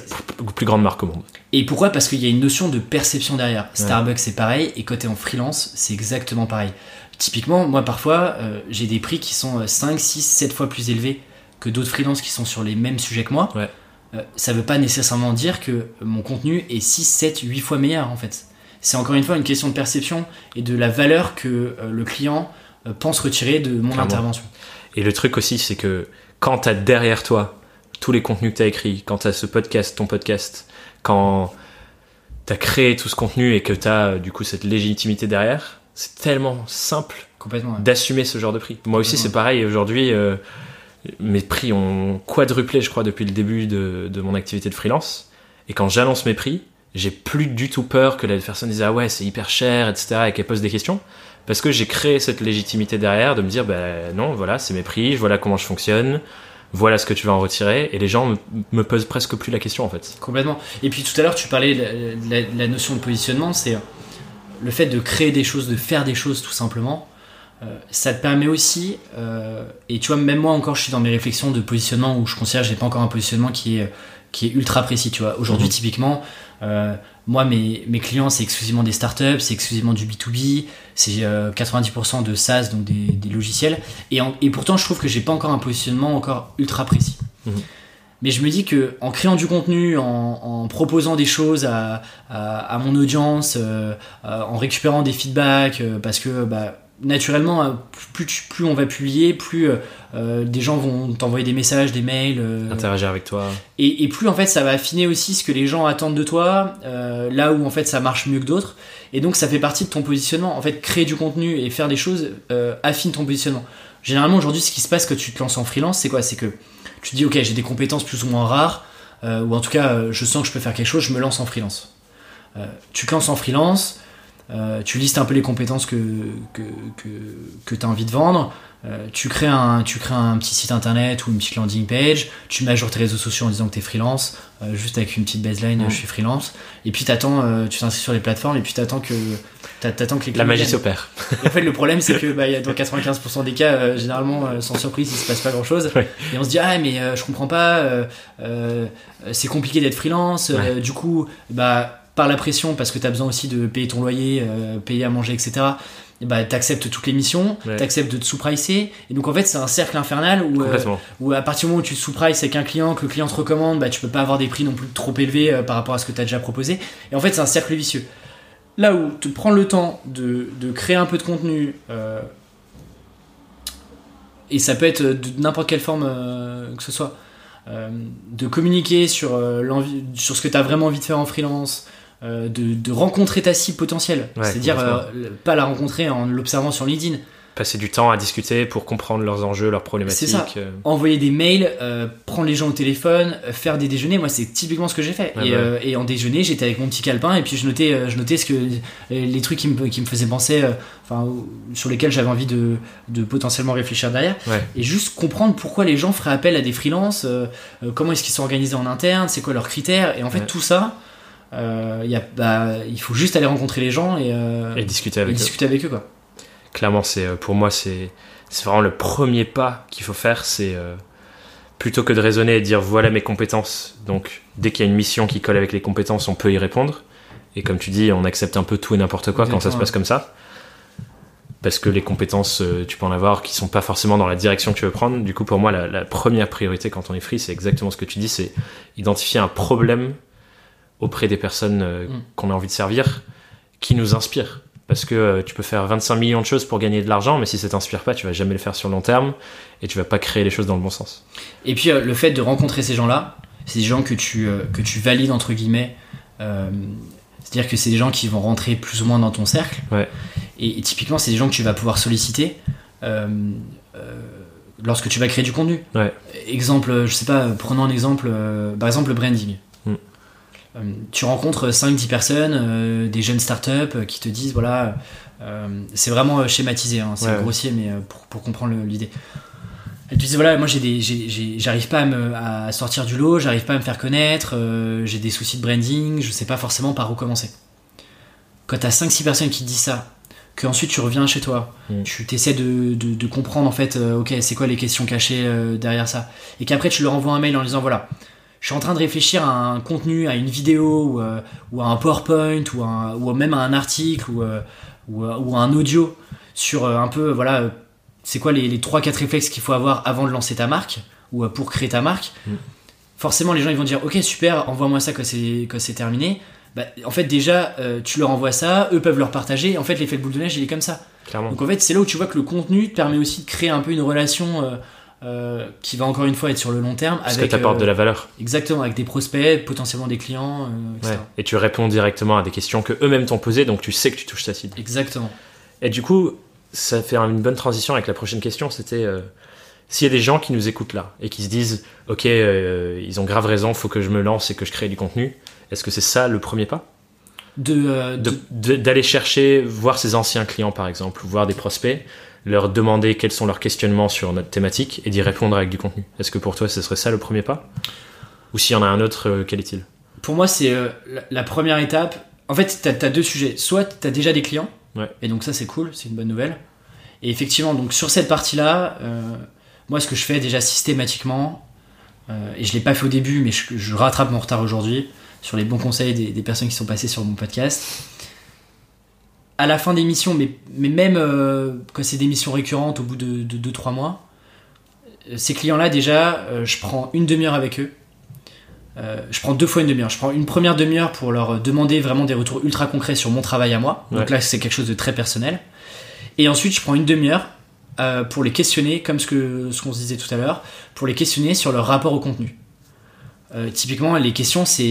plus grande marque au monde. et pourquoi? Parce qu'il y a une notion de perception derrière. Starbucks c'est pareil, et quand t'es en freelance, c'est exactement pareil. Typiquement, moi parfois, j'ai des prix qui sont euh, 5, 6, 7 fois plus élevés que d'autres freelances qui sont sur les mêmes sujets que moi. Ouais. Euh, ça veut pas nécessairement dire que mon contenu est 6, 7, 8 fois meilleur en fait. C'est encore une fois une question de perception et de la valeur que euh, le client euh, pense retirer de mon Clairement. intervention. Et le truc aussi, c'est que quand t'as derrière toi tous les contenus que t'as écrits, quand t'as ce podcast, ton podcast, quand t'as créé tout ce contenu et que t'as euh, du coup cette légitimité derrière, c'est tellement simple d'assumer ce genre de prix. Moi aussi, c'est pareil. Aujourd'hui, euh, mes prix ont quadruplé, je crois, depuis le début de, de mon activité de freelance. Et quand j'annonce mes prix, j'ai plus du tout peur que la personne dise ah ouais c'est hyper cher, etc. et qu'elle pose des questions. Parce que j'ai créé cette légitimité derrière de me dire ben non voilà c'est mes prix, voilà comment je fonctionne, voilà ce que tu vas en retirer et les gens me, posent presque plus la question en fait. Complètement. Et puis tout à l'heure tu parlais de la, de la notion de positionnement, c'est le fait de créer des choses, de faire des choses tout simplement. Euh, ça te permet aussi, euh, et tu vois, même moi encore, je suis dans mes réflexions de positionnement où je considère que j'ai pas encore un positionnement qui est, qui est ultra précis. Tu vois, aujourd'hui, Mhm. typiquement, euh, moi, mes, mes clients, c'est exclusivement des startups, c'est exclusivement du B2B, c'est euh, 90% de SaaS, donc des, des logiciels. Et, en- et pourtant, je trouve que j'ai pas encore un positionnement encore ultra précis. Mhm. Mais je me dis que en créant du contenu, en, en proposant des choses à, à, à mon audience, en récupérant des feedbacks, parce que bah, naturellement, euh, plus, tu- plus on va publier, plus euh, euh, des gens vont t'envoyer des messages, des mails. euh, Interagir avec toi. et, et plus en fait ça va affiner aussi ce que les gens attendent de toi, euh, là où en fait ça marche mieux que d'autres. Et donc ça fait partie de ton positionnement. En fait, créer du contenu et faire des choses affine ton positionnement. Généralement aujourd'hui, ce qui se passe quand tu te lances en freelance, c'est quoi? C'est que tu te dis ok, j'ai des compétences plus ou moins rares, ou en tout cas je sens que je peux faire quelque chose, je me lance en freelance. Tu te lances en freelance, tu listes un peu les compétences que, que, que, que tu as envie de vendre, euh, tu, crées un, tu crées un petit site internet ou une petite landing page, tu mets à jour tes réseaux sociaux en disant que tu es freelance, euh, juste avec une petite baseline, je suis freelance, et puis t'attends, euh, tu t'inscris sur les plateformes et puis t'attends que, t'a- t'attends que les La magie s'opère. En fait, le problème, c'est que bah, il y a dans 95% des cas, euh, généralement, euh, sans surprise, il se passe pas grand chose. Ouais. Et on se dit, ah, mais euh, je comprends pas, euh, euh, c'est compliqué d'être freelance. euh, du coup, bah, par la pression, parce que tu as besoin aussi de payer ton loyer, euh, payer à manger, etc. Et bah, t'acceptes toutes les missions, Ouais. t'acceptes de te sous-pricer. Et donc, en fait, c'est un cercle infernal où, euh, où à partir du moment où tu te sous-prices avec un client, que le client te recommande, bah, tu peux pas avoir des prix non plus trop élevés euh, par rapport à ce que tu as déjà proposé. Et en fait, c'est un cercle vicieux. Là où tu prends le temps de, de créer un peu de contenu, et ça peut être de n'importe quelle forme que ce soit, de communiquer sur, sur ce que tu as vraiment envie de faire en freelance, de, de rencontrer ta cible potentielle, Ouais, c'est-à-dire euh, pas la rencontrer en l'observant sur LinkedIn, Passer du temps à discuter pour comprendre leurs enjeux, leurs problématiques. ça. euh, envoyer des mails, euh, prendre les gens au téléphone, euh, faire des déjeuners. Moi, c'est typiquement ce que j'ai fait. Et, bah euh, et en déjeuner, j'étais avec mon petit calepin et puis je notais, euh, je notais ce que les trucs qui me, qui me faisaient penser, euh, enfin, sur lesquels j'avais envie de, de potentiellement réfléchir derrière. Ouais. Et juste comprendre pourquoi les gens feraient appel à des freelances, euh, euh, comment est-ce qu'ils sont organisés en interne, c'est quoi leurs critères. Et en fait, Ouais. tout ça, euh, y a, bah, il faut juste aller rencontrer les gens et, euh, et discuter et avec eux. discuter avec eux. Quoi. Clairement, c'est euh, pour moi, c'est c'est vraiment le premier pas qu'il faut faire. C'est euh, plutôt que de raisonner et de dire voilà mes compétences. Donc, dès qu'il y a une mission qui colle avec les compétences, on peut y répondre. Et comme tu dis, on accepte un peu tout et n'importe quoi quand ça se passe comme ça. Parce que les compétences, euh, tu peux en avoir qui sont pas forcément dans la direction que tu veux prendre. Du coup, pour moi, la, la première priorité quand on est free, c'est exactement ce que tu dis, c'est identifier un problème auprès des personnes euh, Mm. qu'on a envie de servir, qui nous inspirent. Parce que euh, tu peux faire 25 millions de choses pour gagner de l'argent, mais si ça t'inspire pas, tu vas jamais le faire sur long terme et tu vas pas créer les choses dans le bon sens. Et puis euh, le fait de rencontrer ces gens-là, c'est des gens que tu, que tu valides entre guillemets. C'est-à-dire que c'est des gens qui vont rentrer plus ou moins dans ton cercle. Ouais. Et, et typiquement, c'est des gens que tu vas pouvoir solliciter lorsque tu vas créer du contenu. Ouais. Exemple, je sais pas, prenons un exemple, euh, par exemple le branding. Euh, tu rencontres 5-10 personnes, euh, des jeunes startups euh, qui te disent voilà, c'est vraiment schématisé, hein, c'est Ouais, grossier, mais pour, pour comprendre l'idée. Elle te disait voilà, moi j'ai des, j'arrive pas à, me, à sortir du lot, j'arrive pas à me faire connaître, j'ai des soucis de branding, je sais pas forcément par où commencer. Quand t'as 5-6 personnes qui te disent ça, que ensuite tu reviens chez toi, Mm. tu t'essaies de, de, de comprendre en fait, euh, ok, c'est quoi les questions cachées euh, derrière ça, et qu'après tu leur envoies un mail en disant voilà, je suis en train de réfléchir à un contenu, à une vidéo, ou, euh, ou à un PowerPoint, ou, à un- ou même à un article, ou, euh, ou, à- ou à un audio sur euh, un peu, voilà, euh, c'est quoi les, les 3-4 réflexes qu'il faut avoir avant de lancer ta marque, ou euh, pour créer ta marque. Mm. Forcément, les gens ils vont dire ok, super, envoie-moi ça quand c'est terminé. Bah, en fait, déjà, euh, tu leur envoies ça, eux peuvent leur partager. En fait, l'effet de boule de neige, il est comme ça. Clairement. Donc en fait, c'est là où tu vois que le contenu te permet aussi de créer un peu une relation euh, euh, qui va encore une fois être sur le long terme Parce avec que tu apportes euh, de la valeur. exactement avec des prospects, potentiellement des clients, euh, etc. Ouais. Et tu réponds directement à des questions que eux-mêmes t'ont posées, donc tu sais que tu touches ta cible. Exactement. Et du coup, ça fait une bonne transition avec la prochaine question. C'était euh, S'il y a des gens qui nous écoutent là et qui se disent, ok, euh, ils ont grave raison, faut que je me lance et que je crée du contenu, est-ce que c'est ça le premier pas? Euh, de- De- de- D'aller chercher, voir ses anciens clients par exemple, ou voir des prospects, leur demander quels sont leurs questionnements sur notre thématique et d'y répondre avec du contenu. Est-ce que pour toi ce serait ça le premier pas? Ou s'il y en a un autre, euh, quel est-il? Pour moi, c'est euh, la, première étape. En fait, tu as, deux sujets. Soit tu as déjà des clients, Ouais. et donc ça, c'est cool, c'est une bonne nouvelle. Et effectivement, donc sur cette partie-là, euh, moi, ce que je fais déjà systématiquement, euh, et je l'ai pas fait au début, mais je, je rattrape mon retard aujourd'hui sur les bons conseils des, des personnes qui sont passées sur mon podcast. À la fin des missions, mais, mais même euh, quand c'est des missions récurrentes au bout de 2-3 mois, euh, ces clients-là, déjà, euh, je prends une demi-heure avec eux. Euh, je prends deux fois une demi-heure. Je prends une première demi-heure pour leur demander vraiment des retours ultra concrets sur mon travail à moi. Donc là, c'est quelque chose de très personnel. Et ensuite, je prends une demi-heure pour les questionner, comme ce que ce qu'on se disait tout à l'heure, pour les questionner sur leur rapport au contenu. Euh, typiquement, les questions, c'est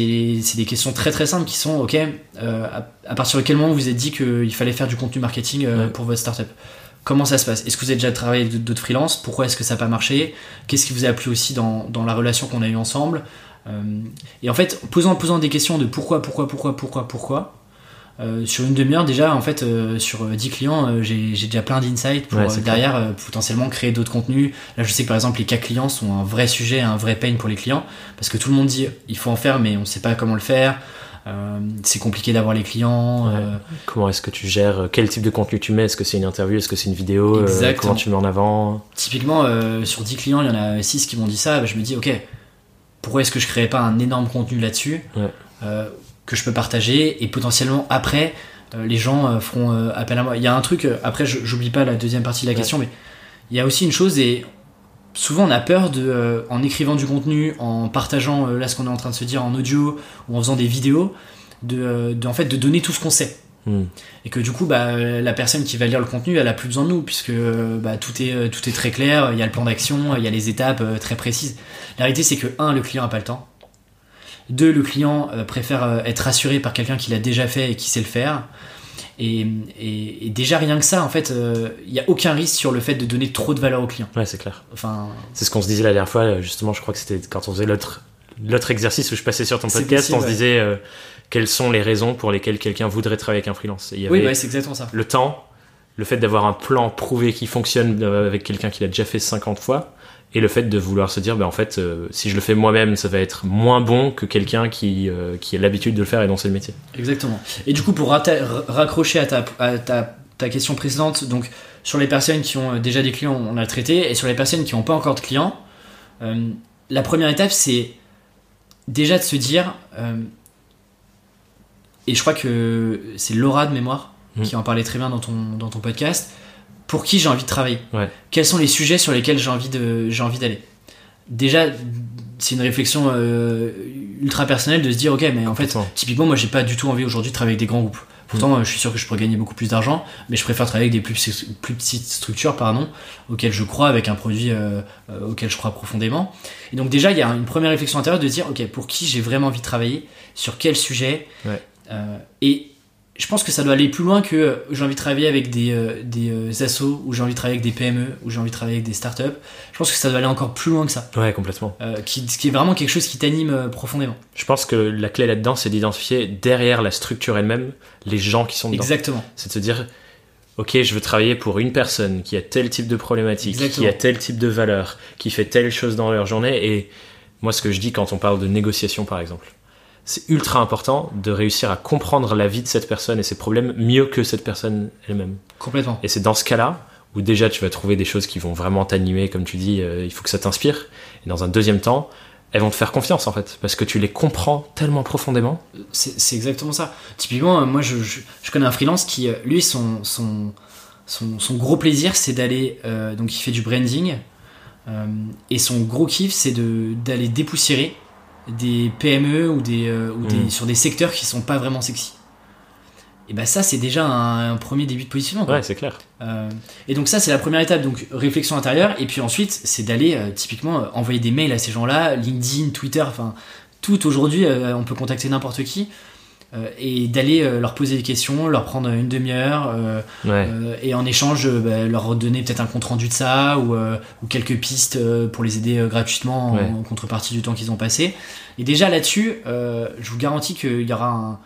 des questions très très simples qui sont ok, euh, à, à partir de quel moment vous êtes dit qu'il fallait faire du contenu marketing euh, Ouais. pour votre startup? Comment ça se passe? Est-ce que vous avez déjà travaillé avec d'autres freelances? Pourquoi est-ce que ça n'a pas marché? Qu'est-ce qui vous a plu aussi dans, dans la relation qu'on a eue ensemble? Et en fait, posant, posant des questions de pourquoi, pourquoi, pourquoi, pourquoi, pourquoi, euh, sur une demi-heure déjà, en fait, euh, sur euh, 10 clients, euh, j'ai j'ai déjà plein d'insights pour Ouais, derrière potentiellement créer d'autres contenus. Là, je sais que par exemple, les cas clients sont un vrai sujet, un vrai pain pour les clients, parce que tout le monde dit il faut en faire, mais on ne sait pas comment le faire. C'est compliqué d'avoir les clients. Ouais. Comment est-ce que tu gères Quel type de contenu tu mets? Est-ce que c'est une interview? Est-ce que c'est une vidéo? Exactement. Comment tu mets en avant? Typiquement, sur 10 clients, il y en a 6 qui m'ont dit ça. bah, je me dis, ok, pourquoi est-ce que je créerais pas un énorme contenu là-dessus? Ouais. Que je peux partager et potentiellement après, euh, les gens euh, feront euh, appel à moi. Il y a un truc, après, j'oublie pas la deuxième partie de la Ouais. question, mais il y a aussi une chose et souvent on a peur de, euh, en écrivant du contenu, en partageant euh, là ce qu'on est en train de se dire en audio ou en faisant des vidéos, de, de, en fait, de donner tout ce qu'on sait. Hmm. Et que du coup, bah, la personne qui va lire le contenu, elle a plus besoin de nous, puisque bah, tout, est, tout est très clair, il y a le plan d'action, il y a les étapes euh, très précises. La réalité, c'est que, un, le client n'a pas le temps. Deux, le client euh, préfère euh, être rassuré par quelqu'un qui l'a déjà fait et qui sait le faire. Et, et- et déjà, rien que ça, en fait, euh, il n'y a aucun risque sur le fait de donner trop de valeur au client. Ouais, c'est clair. Enfin, C'est ce qu'on se disait la dernière fois, euh, justement, je crois que c'était quand on faisait l'autre l'autre exercice où je passais sur ton podcast, possible, on se disait euh, quelles sont les raisons pour lesquelles quelqu'un voudrait travailler avec un freelance. Et il y oui, ouais, c'est exactement ça. le temps, le fait d'avoir un plan prouvé qui fonctionne euh, avec quelqu'un qui l'a déjà fait 50 fois, et le fait de vouloir se dire, bah, en fait, euh, si je le fais moi-même, ça va être moins bon que quelqu'un qui, euh, qui a l'habitude de le faire et dont c'est le métier. Exactement. Et du coup, pour raccrocher à, ta, à ta, ta question précédente, donc sur les personnes qui ont euh, déjà des clients, on a traité, et sur les personnes qui n'ont pas encore de clients, euh, la première étape, c'est déjà de se dire, et je crois que c'est Laura de mémoire Mm. qui en parlait très bien dans ton, dans ton podcast, pour qui j'ai envie de travailler Ouais. Quels sont les sujets sur lesquels j'ai envie de- j'ai envie d'aller Déjà, c'est une réflexion euh, ultra personnelle de se dire, ok, mais en fait. Typiquement, moi, j'ai pas du tout envie aujourd'hui de travailler avec des grands groupes. Pourtant, euh, je suis sûr que je pourrais gagner beaucoup plus d'argent, mais je préfère travailler avec des plus petites structures, pardon, auxquelles je crois, avec un produit euh, euh, auquel je crois profondément. Et donc déjà, il y a une première réflexion intérieure de se dire, ok, pour qui j'ai vraiment envie de travailler, sur quel sujet. Ouais. Euh, et je pense que ça doit aller plus loin que euh, j'ai envie de travailler avec des, euh, des euh, assos, ou j'ai envie de travailler avec des PME, ou j'ai envie de travailler avec des startups. Je pense que ça doit aller encore plus loin que ça, Ouais, complètement. euh, qui, qui est vraiment quelque chose qui t'anime euh, profondément. Je pense que la clé là-dedans, c'est d'identifier derrière la structure elle-même les gens qui sont dedans. Exactement. C'est de se dire, ok, je veux travailler pour une personne qui a tel type de problématique, Exactement. qui a tel type de valeur, qui fait telle chose dans leur journée. Et moi, ce que je dis quand on parle de négociation, par exemple, c'est ultra important de réussir à comprendre la vie de cette personne et ses problèmes mieux que cette personne elle-même. Complètement. Et c'est dans ce cas-là où déjà tu vas trouver des choses qui vont vraiment t'animer, comme tu dis, euh, il faut que ça t'inspire. Et dans un deuxième temps, elles vont te faire confiance en fait, parce que tu les comprends tellement profondément. C'est exactement ça. Typiquement, euh, moi, je, je, je connais un freelance qui, euh, lui, son, son, son, son gros plaisir, c'est d'aller. euh, donc, il fait du branding. euh, et son gros kiff, c'est d'aller dépoussiérer des PME ou, des, euh, ou des, Mm. sur des secteurs qui sont pas vraiment sexy. Et bah, ça, c'est déjà un, un premier début de positionnement. quoi. Ouais, c'est clair. Euh, et donc ça c'est la première étape, donc réflexion intérieure, et puis ensuite c'est d'aller euh, typiquement envoyer des mails à ces gens-là, LinkedIn, Twitter, enfin tout aujourd'hui, on peut contacter n'importe qui. Euh, et d'aller euh, leur poser des questions, leur prendre une demi-heure euh, Ouais. et en échange bah, leur donner peut-être un compte rendu de ça ou, euh, ou quelques pistes pour les aider gratuitement en- Ouais. en, contrepartie du temps qu'ils ont passé. Et déjà là-dessus, euh, je vous garantis qu'il y aura un...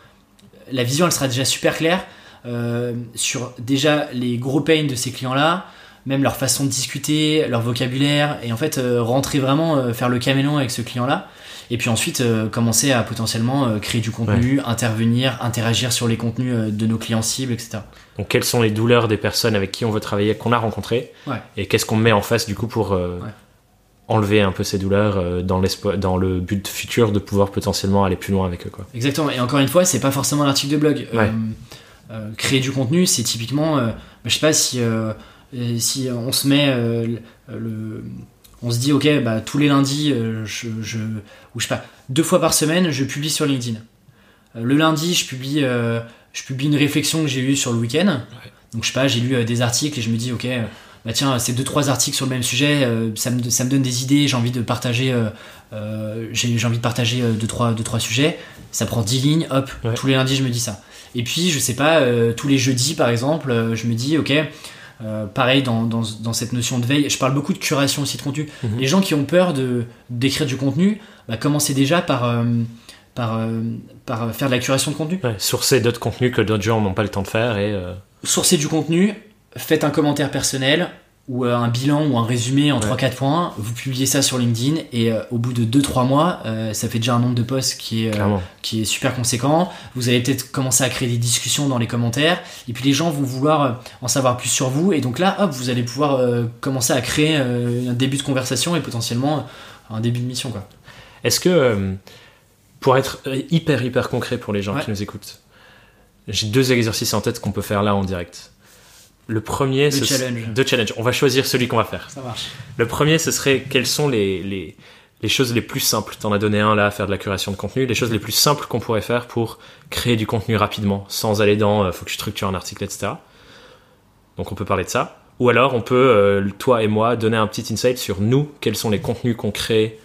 la vision, elle sera déjà super claire euh, sur déjà les gros pains de ces clients-là, même leur façon de discuter, leur vocabulaire, et en fait euh, rentrer vraiment, euh, faire le caméléon avec ce client-là. Et puis ensuite, euh, commencer à potentiellement euh, créer du contenu, intervenir, interagir sur les contenus euh, de nos clients cibles, etc. Donc, quelles sont les douleurs des personnes avec qui on veut travailler, qu'on a rencontrées Ouais. Et qu'est-ce qu'on met en face, du coup, pour euh, Ouais. enlever un peu ces douleurs euh, dans, dans le but futur de pouvoir potentiellement aller plus loin avec eux, quoi? Exactement. Et encore une fois, c'est pas forcément un article de blog. Euh, créer du contenu, c'est typiquement, je sais pas si si on se met le- on se dit ok, bah tous les lundis, euh, je, je ou je sais pas, deux fois par semaine, je publie sur LinkedIn. Euh, le lundi, je publie euh, je publie une réflexion que j'ai eue sur le week-end. Donc je sais pas, j'ai lu euh, des articles et je me dis ok. bah tiens, ces deux trois articles sur le même sujet, euh, ça, me, ça me donne des idées. J'ai envie de partager, j'ai envie de partager deux trois deux trois sujets. Ça prend 10 lignes, hop, Ouais. tous les lundis je me dis ça. Et puis je sais pas, tous les jeudis par exemple, je me dis ok, euh, pareil dans, dans, dans cette notion de veille, je parle beaucoup de curation aussi de contenu. Mhm. Les gens qui ont peur de d'écrire du contenu, bah, commencez déjà par euh, par, euh, par faire de la curation de contenu. Ouais, sourcer d'autres contenus que d'autres gens n'ont pas le temps de faire et Sourcez du contenu, faites un commentaire personnel ou euh, un bilan ou un résumé en Ouais. 3-4 points, vous publiez ça sur LinkedIn et euh, au bout de 2-3 mois, euh, ça fait déjà un nombre de posts qui est, euh, qui est super conséquent. Vous allez peut-être commencer à créer des discussions dans les commentaires et puis les gens vont vouloir en savoir plus sur vous et donc là, hop, vous allez pouvoir commencer à créer un début de conversation et potentiellement un début de mission. Quoi. Est-ce que, pour être hyper hyper concret pour les gens Ouais. qui nous écoutent, j'ai deux exercices en tête qu'on peut faire là en direct. Le premier, Le ce challenge. Deux challenges. On va choisir celui qu'on va faire. Ça marche. Le premier, ce serait quelles sont les, les, les choses les plus simples. T'en as donné un là faire de la curation de contenu. Les choses les plus simples qu'on pourrait faire pour créer du contenu rapidement, sans aller dans euh, faut que je structure un article, etc. Donc on peut parler de ça. Ou alors on peut, euh, toi et moi, donner un petit insight sur nous, quels sont les contenus qu'on crée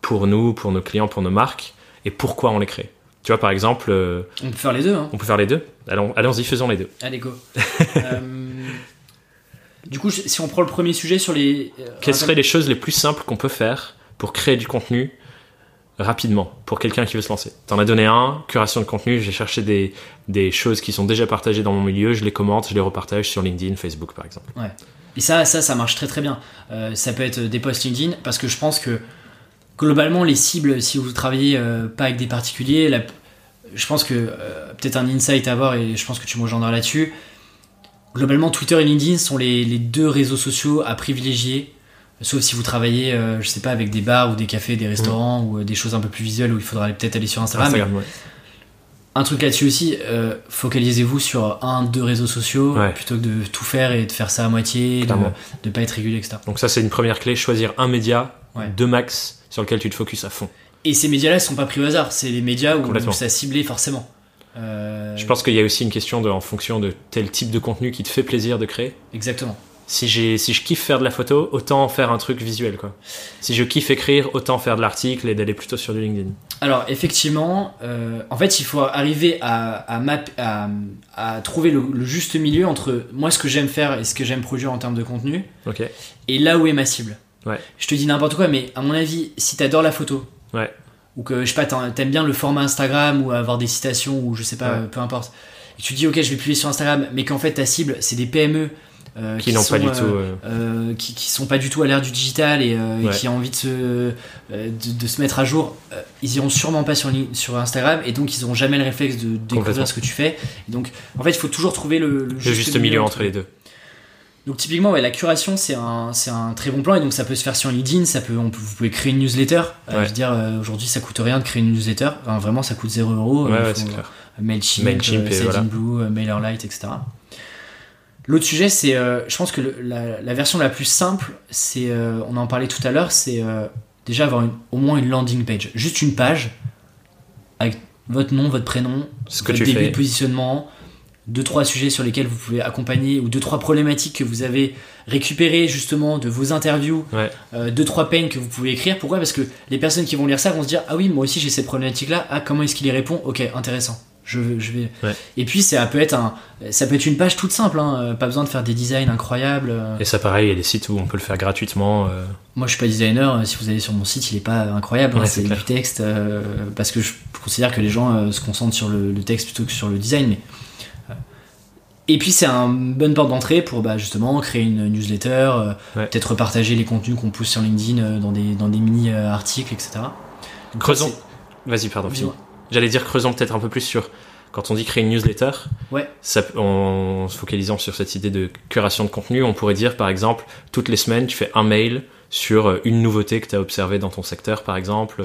pour nous, pour nos clients, pour nos marques, et pourquoi on les crée. Tu vois, par exemple, euh, On peut faire les deux. Hein. on peut faire les deux. Allons, allons-y, faisons les deux. Allez, go. Euh, du coup, si on prend le premier sujet sur les. euh, Quelles seraient les choses les plus simples qu'on peut faire pour créer du contenu rapidement pour quelqu'un qui veut se lancer? T'en as donné un, curation de contenu, j'ai cherché des, des choses qui sont déjà partagées dans mon milieu, je les commente, je les repartage sur LinkedIn, Facebook par exemple. Et ça, ça, ça marche très très bien. Euh, ça peut être des posts LinkedIn parce que je pense que globalement, les cibles, si vous travaillez euh, pas avec des particuliers, la- je pense que euh, peut-être un insight à avoir et je pense que tu me rejoindras là-dessus. Globalement, Twitter et LinkedIn sont les, les deux réseaux sociaux à privilégier. Sauf si vous travaillez, euh, je sais pas, avec des bars ou des cafés, des restaurants ou euh, des choses un peu plus visuelles où il faudra peut-être aller sur Instagram. Instagram, ouais. Un truc là-dessus aussi, euh, focalisez-vous sur un, deux réseaux sociaux Ouais. plutôt que de tout faire et de faire ça à moitié, de, de pas être régulier, etc. Donc ça c'est une première clé, choisir un média Ouais. de max sur lequel tu te focuses à fond. Et ces médias-là sont pas pris au hasard, c'est les médias où ça ciblé forcément. Euh, Je pense qu'il y a aussi une question de, en fonction de tel type de contenu qui te fait plaisir de créer. Exactement. Si, j'ai, si je kiffe faire de la photo, autant faire un truc visuel quoi. Si je kiffe écrire, autant faire de l'article et d'aller plutôt sur du LinkedIn. Alors effectivement, euh, en fait, il faut arriver à, à, map- à, à trouver le, le juste milieu entre moi ce que j'aime faire et ce que j'aime produire en termes de contenu, Ok. et là où est ma cible. Ouais. Je te dis n'importe quoi, mais à mon avis, si t'adores la photo, Ouais. ou que je sais pas, t'aimes bien le format Instagram ou avoir des citations ou je sais pas, Ouais. peu importe, et tu te dis ok, je vais publier sur Instagram, mais qu'en fait ta cible c'est des PME euh, Qui, n'ont sont, pas du tout. euh, euh, qui, qui sont pas du tout à l'ère du digital et, qui ont envie de se, de, de se mettre à jour, ils iront sûrement pas sur, Instagram et donc ils auront jamais le réflexe de découvrir ce que tu fais. Et donc en fait, il faut toujours trouver le, le juste milieu entre les deux. Donc typiquement, ouais, la curation c'est un, c'est un très bon plan et donc ça peut se faire sur LinkedIn, ça peut, on peut- vous pouvez créer une newsletter. Euh, Ouais. je veux dire, euh, aujourd'hui ça coûte rien de créer une newsletter, Enfin, vraiment ça coûte 0 euros. Ouais, Euh, ouais. Mailchimp, Mailchimp et voilà. Euh, MailerLite, etc. L'autre sujet, c'est, euh, je pense que le- la, la version la plus simple, c'est, on en parlait tout à l'heure, c'est déjà avoir une- au moins une landing page, juste une page avec votre nom, votre prénom, Ce que votre tu début fais. de positionnement, deux trois sujets sur lesquels vous pouvez accompagner ou deux trois problématiques que vous avez récupérées justement de vos interviews, Ouais. euh, deux trois pains que vous pouvez écrire. Pourquoi? Parce que les personnes qui vont lire ça vont se dire ah oui moi aussi j'ai cette problématique là. Ah comment est-ce qu'il y répond? Ok intéressant. Je, je vais. Ouais. Et puis ça peut être un, ça peut être une page toute simple. hein, euh, Pas besoin de faire des designs incroyables. euh. Et ça, pareil, il y a des sites où on peut le faire gratuitement. euh, Moi, je suis pas designer. Si vous allez sur mon site, il est pas incroyable. hein, Ouais, c'est du texte euh, parce que je considère que les gens se concentrent sur le, le texte plutôt que sur le design. Mais et puis c'est un bonne porte d'entrée pour bah, justement créer une newsletter, euh, Ouais. peut-être repartager les contenus qu'on pousse sur LinkedIn euh, dans des dans des mini euh, articles, etc. Donc, Creusons. Vas-y, pardon. Dis-moi. J'allais dire creusons peut-être un peu plus sur quand on dit créer une newsletter. Ouais. Ça, en se focalisant sur cette idée de curation de contenu, on pourrait dire par exemple toutes les semaines tu fais un mail sur une nouveauté que tu as observée dans ton secteur par exemple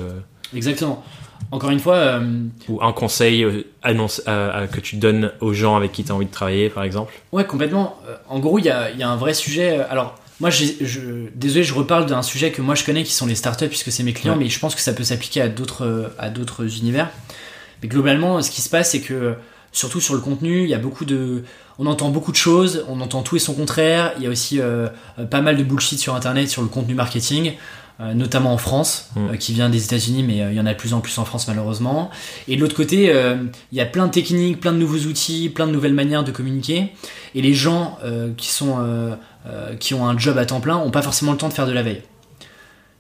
Exactement. Encore une fois, euh, ou un conseil euh, annonce, à- à- que tu donnes aux gens avec qui tu as envie de travailler par exemple. Ouais, complètement. Euh, En gros, il y a, il y a un vrai sujet. euh, Alors, moi, je, désolé, je reparle d'un sujet que moi je connais qui sont les startups puisque c'est mes clients, Ouais. mais je pense que ça peut s'appliquer à d'autres euh, à d'autres univers. Mais globalement, ce qui se passe, c'est que euh, surtout sur le contenu, il y a beaucoup de, on entend beaucoup de choses, on entend tout et son contraire. Il y a aussi euh, pas mal de bullshit sur Internet sur le contenu marketing. euh, notamment en France, Mm. euh, qui vient des États-Unis, mais il y en a de plus en plus en France malheureusement. Et de l'autre côté, il y a plein de techniques, plein de nouveaux outils, plein de nouvelles manières de communiquer. Et les gens qui, sont, qui ont un job à temps plein n'ont pas forcément le temps de faire de la veille.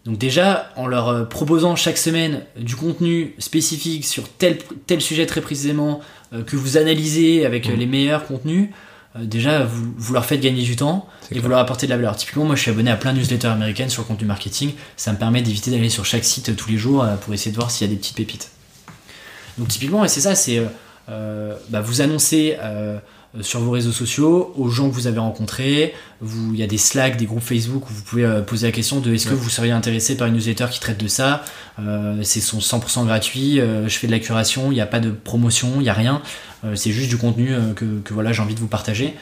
Donc déjà, en leur euh, proposant chaque semaine du contenu spécifique sur tel, tel sujet très précisément, euh, que vous analysez avec euh, Mhm. les meilleurs contenus, euh, déjà, vous, vous leur faites gagner du temps et clair. vous leur apportez de la valeur. Typiquement, moi je suis abonné à plein de newsletters américaines sur le contenu marketing. Ça me permet d'éviter d'aller sur chaque site tous les jours pour essayer de voir s'il y a des petites pépites. Donc typiquement, et c'est ça, c'est bah, vous annoncez sur vos réseaux sociaux aux gens que vous avez rencontrés. Vous, il y a des Slack, des groupes Facebook où vous pouvez euh, poser la question de est-ce que vous seriez intéressé par une newsletter qui traite de ça. Euh, c'est son 100% gratuit. euh, je fais de la curation. Il n'y a pas de promotion, il n'y a rien. Euh, c'est juste du contenu euh, que, que voilà j'ai envie de vous partager.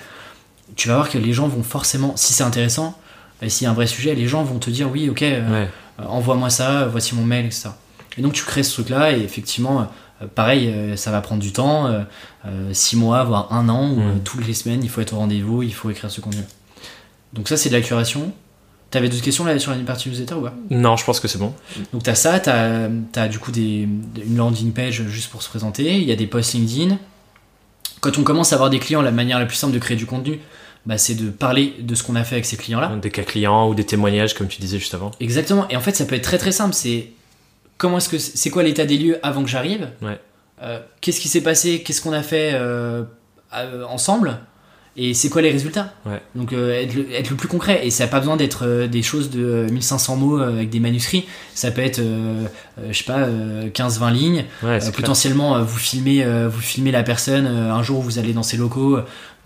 Tu vas voir que les gens vont forcément, si c'est intéressant, et s'il y a un vrai sujet, les gens vont te dire oui, ok, euh, Ouais. euh, envoie-moi ça, voici mon mail, etc. Et donc tu crées ce truc-là et effectivement, euh, pareil, euh, ça va prendre du temps, euh, euh, six mois, voire un an, où Mm. euh, toutes les semaines, il faut être au rendez-vous, il faut écrire ce contenu. Donc ça, c'est de la curation. T'avais d'autres questions là sur la partie newsletter ou pas? Non, je pense que c'est bon. Donc t'as ça, t'as as du coup des, une landing page juste pour se présenter, il y a des posts LinkedIn. Quand on commence à avoir des clients, la manière la plus simple de créer du contenu, bah, c'est de parler de ce qu'on a fait avec ces clients-là. Des cas clients ou des témoignages comme tu disais juste avant. Exactement. Et en fait, ça peut être très très simple. C'est comment est-ce que c'est quoi l'état des lieux avant que j'arrive? Ouais. Euh, Qu'est-ce qui s'est passé? Qu'est-ce qu'on a fait euh, euh, ensemble? Et c'est quoi les résultats? Ouais. Donc euh, être, le, être le plus concret. Et ça n'a pas besoin d'être euh, des choses de euh, 1500 mots avec des manuscrits. Ça peut être, je sais pas, euh, 15-20 lignes. Ouais, potentiellement, vous filmez, vous filmez la personne. un jour, vous allez dans ses locaux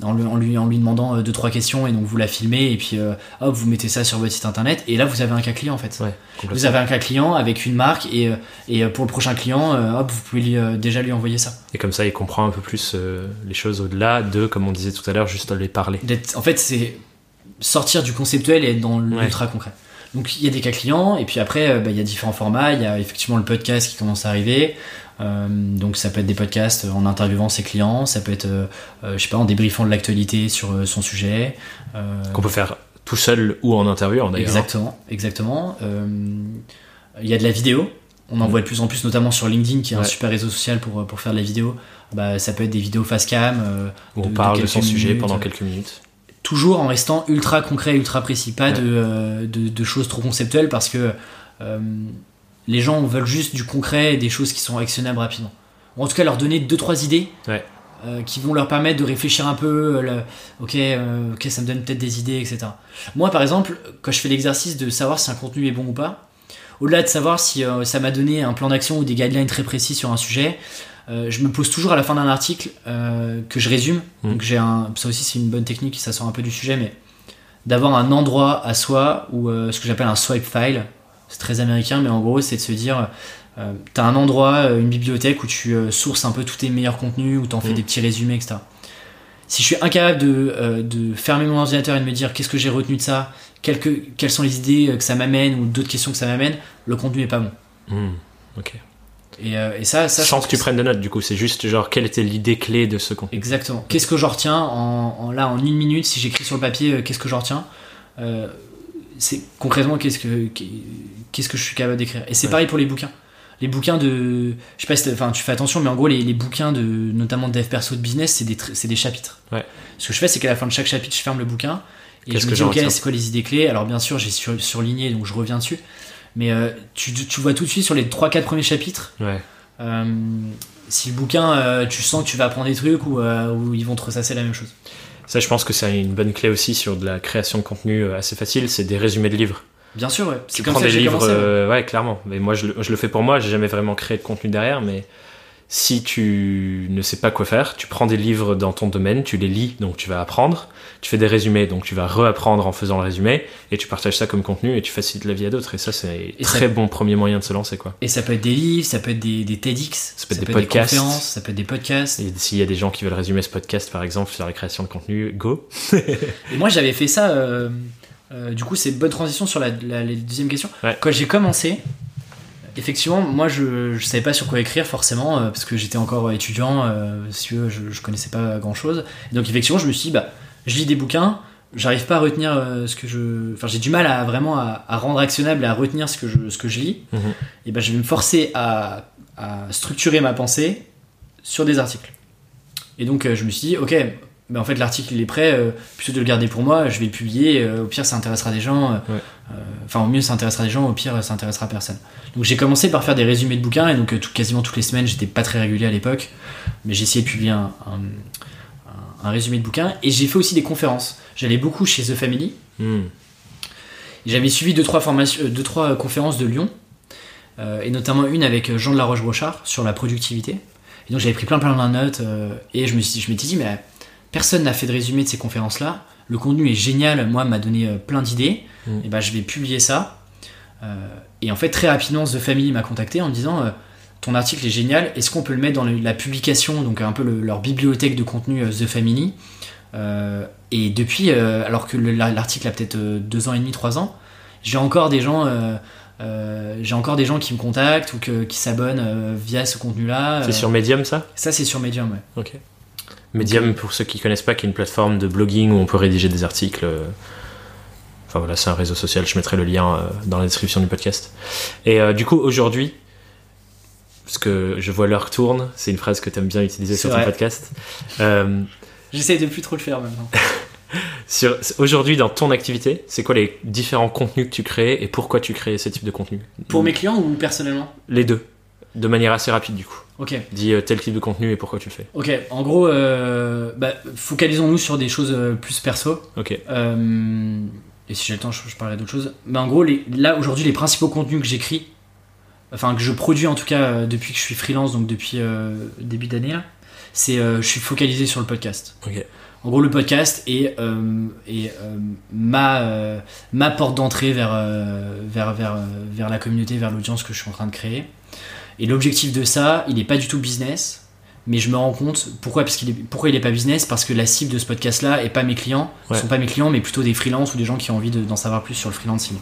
en, lui, en, lui, en lui demandant euh, deux trois questions et donc vous la filmez et puis euh, hop, vous mettez ça sur votre site internet et là vous avez un cas client en fait. Ouais, Vous avez un cas client avec une marque et, euh, et pour le prochain client, hop, vous pouvez lui, déjà lui envoyer ça. Et comme ça, il comprend un peu plus les choses au-delà de, comme on disait tout à l'heure, juste les parler. En fait, c'est sortir du conceptuel et être dans l'ultra concret. Donc il y a des cas clients et puis après bah, il y a différents formats. Il y a effectivement le podcast qui commence à arriver. Euh, donc ça peut être des podcasts en interviewant ses clients, ça peut être, euh, euh, je sais pas, en débriefant de l'actualité sur euh, son sujet. Euh, Qu'on peut faire tout seul ou en interview d'ailleurs. Exactement, exactement. Euh, Il y a de la vidéo. On en Mm. voit de plus en plus, notamment sur LinkedIn, qui est un super réseau social pour, pour faire de la vidéo. Bah, ça peut être des vidéos face cam. euh, Où on de- parle de, son sujet pendant quelques minutes. toujours en restant ultra concret, ultra précis, pas Ouais. de, euh, de, de choses trop conceptuelles parce que euh, les gens veulent juste du concret et des choses qui sont actionnables rapidement. Ou en tout cas, leur donner deux trois idées Ouais. euh, qui vont leur permettre de réfléchir un peu. euh, le- ok, euh, ok, ça me donne peut-être des idées, etc. Moi, par exemple, quand je fais l'exercice de savoir si un contenu est bon ou pas, au-delà de savoir si euh, ça m'a donné un plan d'action ou des guidelines très précis sur un sujet, euh, je me pose toujours à la fin d'un article euh, que je résume. Mm. Donc j'ai un, ça aussi c'est une bonne technique, ça sort un peu du sujet, mais d'avoir un endroit à soi ou ce que j'appelle un swipe file. C'est très américain, mais en gros c'est de se dire, euh, t'as un endroit, euh, une bibliothèque où tu euh, sources un peu tous tes meilleurs contenus, où t'en fais Mm. des petits résumés, etc. Si je suis incapable de, de fermer mon ordinateur et de me dire qu'est-ce que j'ai retenu de ça, quelles, que- quelles sont les idées que ça m'amène ou d'autres questions que ça m'amène, le contenu est pas bon. Hmm, Ok. Et, euh, et ça, ça Sans que tu prennes de notes, du coup, c'est juste genre quelle était l'idée clé de ce contenu? Exactement. Qu'est-ce que j'en retiens en, en- là en une minute si j'écris sur le papier euh, qu'est-ce que j'en retiens? Euh, C'est concrètement qu'est-ce que qu'est-ce que je suis capable d'écrire? Et c'est Ouais. pareil pour les bouquins. les bouquins de. Je sais pas si enfin, tu fais attention, mais en gros, les, les bouquins de notamment de dev perso de business, c'est des, tr- c'est des chapitres. Ouais. Ce que je fais, c'est qu'à la fin de chaque chapitre, je ferme le bouquin et je me que dis, ok, c'est quoi les idées clés? Alors, bien sûr, j'ai sur, surligné, donc je reviens dessus. Mais euh, tu, tu vois tout de suite sur les 3-4 premiers chapitres Ouais. euh, si le bouquin, euh, tu sens que tu vas apprendre des trucs ou ils vont te ressasser la même chose. Ça, je pense que c'est une bonne clé aussi sur de la création de contenu euh, assez facile, c'est des résumés de livres. Bien sûr, ouais. C'est Tu comme ça des livres, commencé. ouais. euh, ouais, clairement. Mais moi, je le, je le fais pour moi. J'ai jamais vraiment créé de contenu derrière, mais si tu ne sais pas quoi faire, tu prends des livres dans ton domaine, tu les lis, donc tu vas apprendre. Tu fais des résumés, donc tu vas reapprendre en faisant le résumé, et tu partages ça comme contenu et tu facilites la vie à d'autres. Et ça, c'est Et très ça- bon premier moyen de se lancer, quoi. Et ça peut être des livres, ça peut être des, des TEDx, Ça peut être des podcasts. conférences, ça peut être des podcasts. Et s'il y a des gens qui veulent résumer ce podcast, par exemple, sur la création de contenu, go. Et moi, j'avais fait ça. euh, euh, du coup, c'est une bonne transition sur la, la- la deuxième question. Ouais. Quand j'ai commencé, effectivement, moi, je, je savais pas sur quoi écrire forcément euh, parce que j'étais encore étudiant. Euh, si je, je connaissais pas grand chose. Et donc, effectivement, je me suis dit, bah, je lis des bouquins. J'arrive pas à retenir euh, ce que je. Enfin, j'ai du mal à vraiment à, à rendre actionnable et à retenir ce que je, ce que je lis. Mhm. Et ben, je vais me forcer à, à structurer ma pensée sur des articles. Et donc, je me suis dit, ok, ben, en fait, l'article il est prêt. euh, plutôt de le garder pour moi, je vais le publier. euh, au pire, ça intéressera des gens. euh, Ouais. euh, Enfin, au mieux, ça intéressera des gens. Au pire, ça intéressera personne. Donc, j'ai commencé par faire des résumés de bouquins. Et donc, tout, quasiment toutes les semaines, j'étais pas très régulier à l'époque. Mais j'ai essayé de publier un, un- résumé de bouquins. Et j'ai fait aussi des conférences. J'allais beaucoup chez The Family. Et J'avais suivi deux trois, formations, euh, deux, trois conférences de Lyon, et notamment une avec Jean de la Roche-Brochard sur la productivité. Et donc j'avais pris plein plein de notes, et je me suis, je m'étais dit, mais personne n'a fait de résumé de ces conférences-là. Le contenu est génial, moi, m'a donné euh, plein d'idées. Mm. Et ben je vais publier ça. Euh, et en fait, très rapidement, The Family m'a contacté en me disant, euh, ton article est génial, est-ce qu'on peut le mettre dans la publication, donc un peu le- leur bibliothèque de contenu The Family? Euh, Et depuis, alors que le- la- l'article a peut-être deux ans et demi, trois ans, j'ai encore des gens, euh, j'ai encore des gens qui me contactent ou que- qui s'abonnent euh, via ce contenu-là. C'est Euh, sur Medium, ça? Ça, c'est sur Medium, ouais. Ok. Medium, pour ceux qui connaissent pas, qui est une plateforme de blogging où on peut rédiger des articles. euh, Enfin voilà, c'est un réseau social. Je mettrai le lien euh, dans la description du podcast. Et euh, du coup, aujourd'hui, parce que je vois l'heure tourne, c'est une phrase que tu aimes bien utiliser sur ton podcast. Euh, J'essaie de plus trop le faire maintenant. aujourd'hui, dans ton activité, c'est quoi les différents contenus que tu crées et pourquoi tu crées ce type de contenu? Pour mes clients ou personnellement? Les deux. De manière assez rapide, du coup. Ok. Dis euh, tel type de contenu et pourquoi tu le fais. Ok, en gros, euh, bah, focalisons-nous sur des choses euh, plus perso. Ok. Et si j'ai le temps, je, je parlerai d'autres choses. Mais en gros, les- là aujourd'hui, les principaux contenus que j'écris, enfin que je produis en tout cas depuis que je suis freelance, donc depuis début d'année, c'est je suis focalisé sur le podcast. Ok. En gros, le podcast est, est, ma, ma porte d'entrée vers, vers, vers, vers la communauté, vers l'audience que je suis en train de créer. Et l'objectif de ça, il n'est pas du tout business, mais je me rends compte pourquoi parce qu'il est pourquoi il est pas business parce que la cible de ce podcast là est pas mes clients, Ouais. sont pas mes clients mais plutôt des freelances ou des gens qui ont envie de- d'en savoir plus sur le freelancing.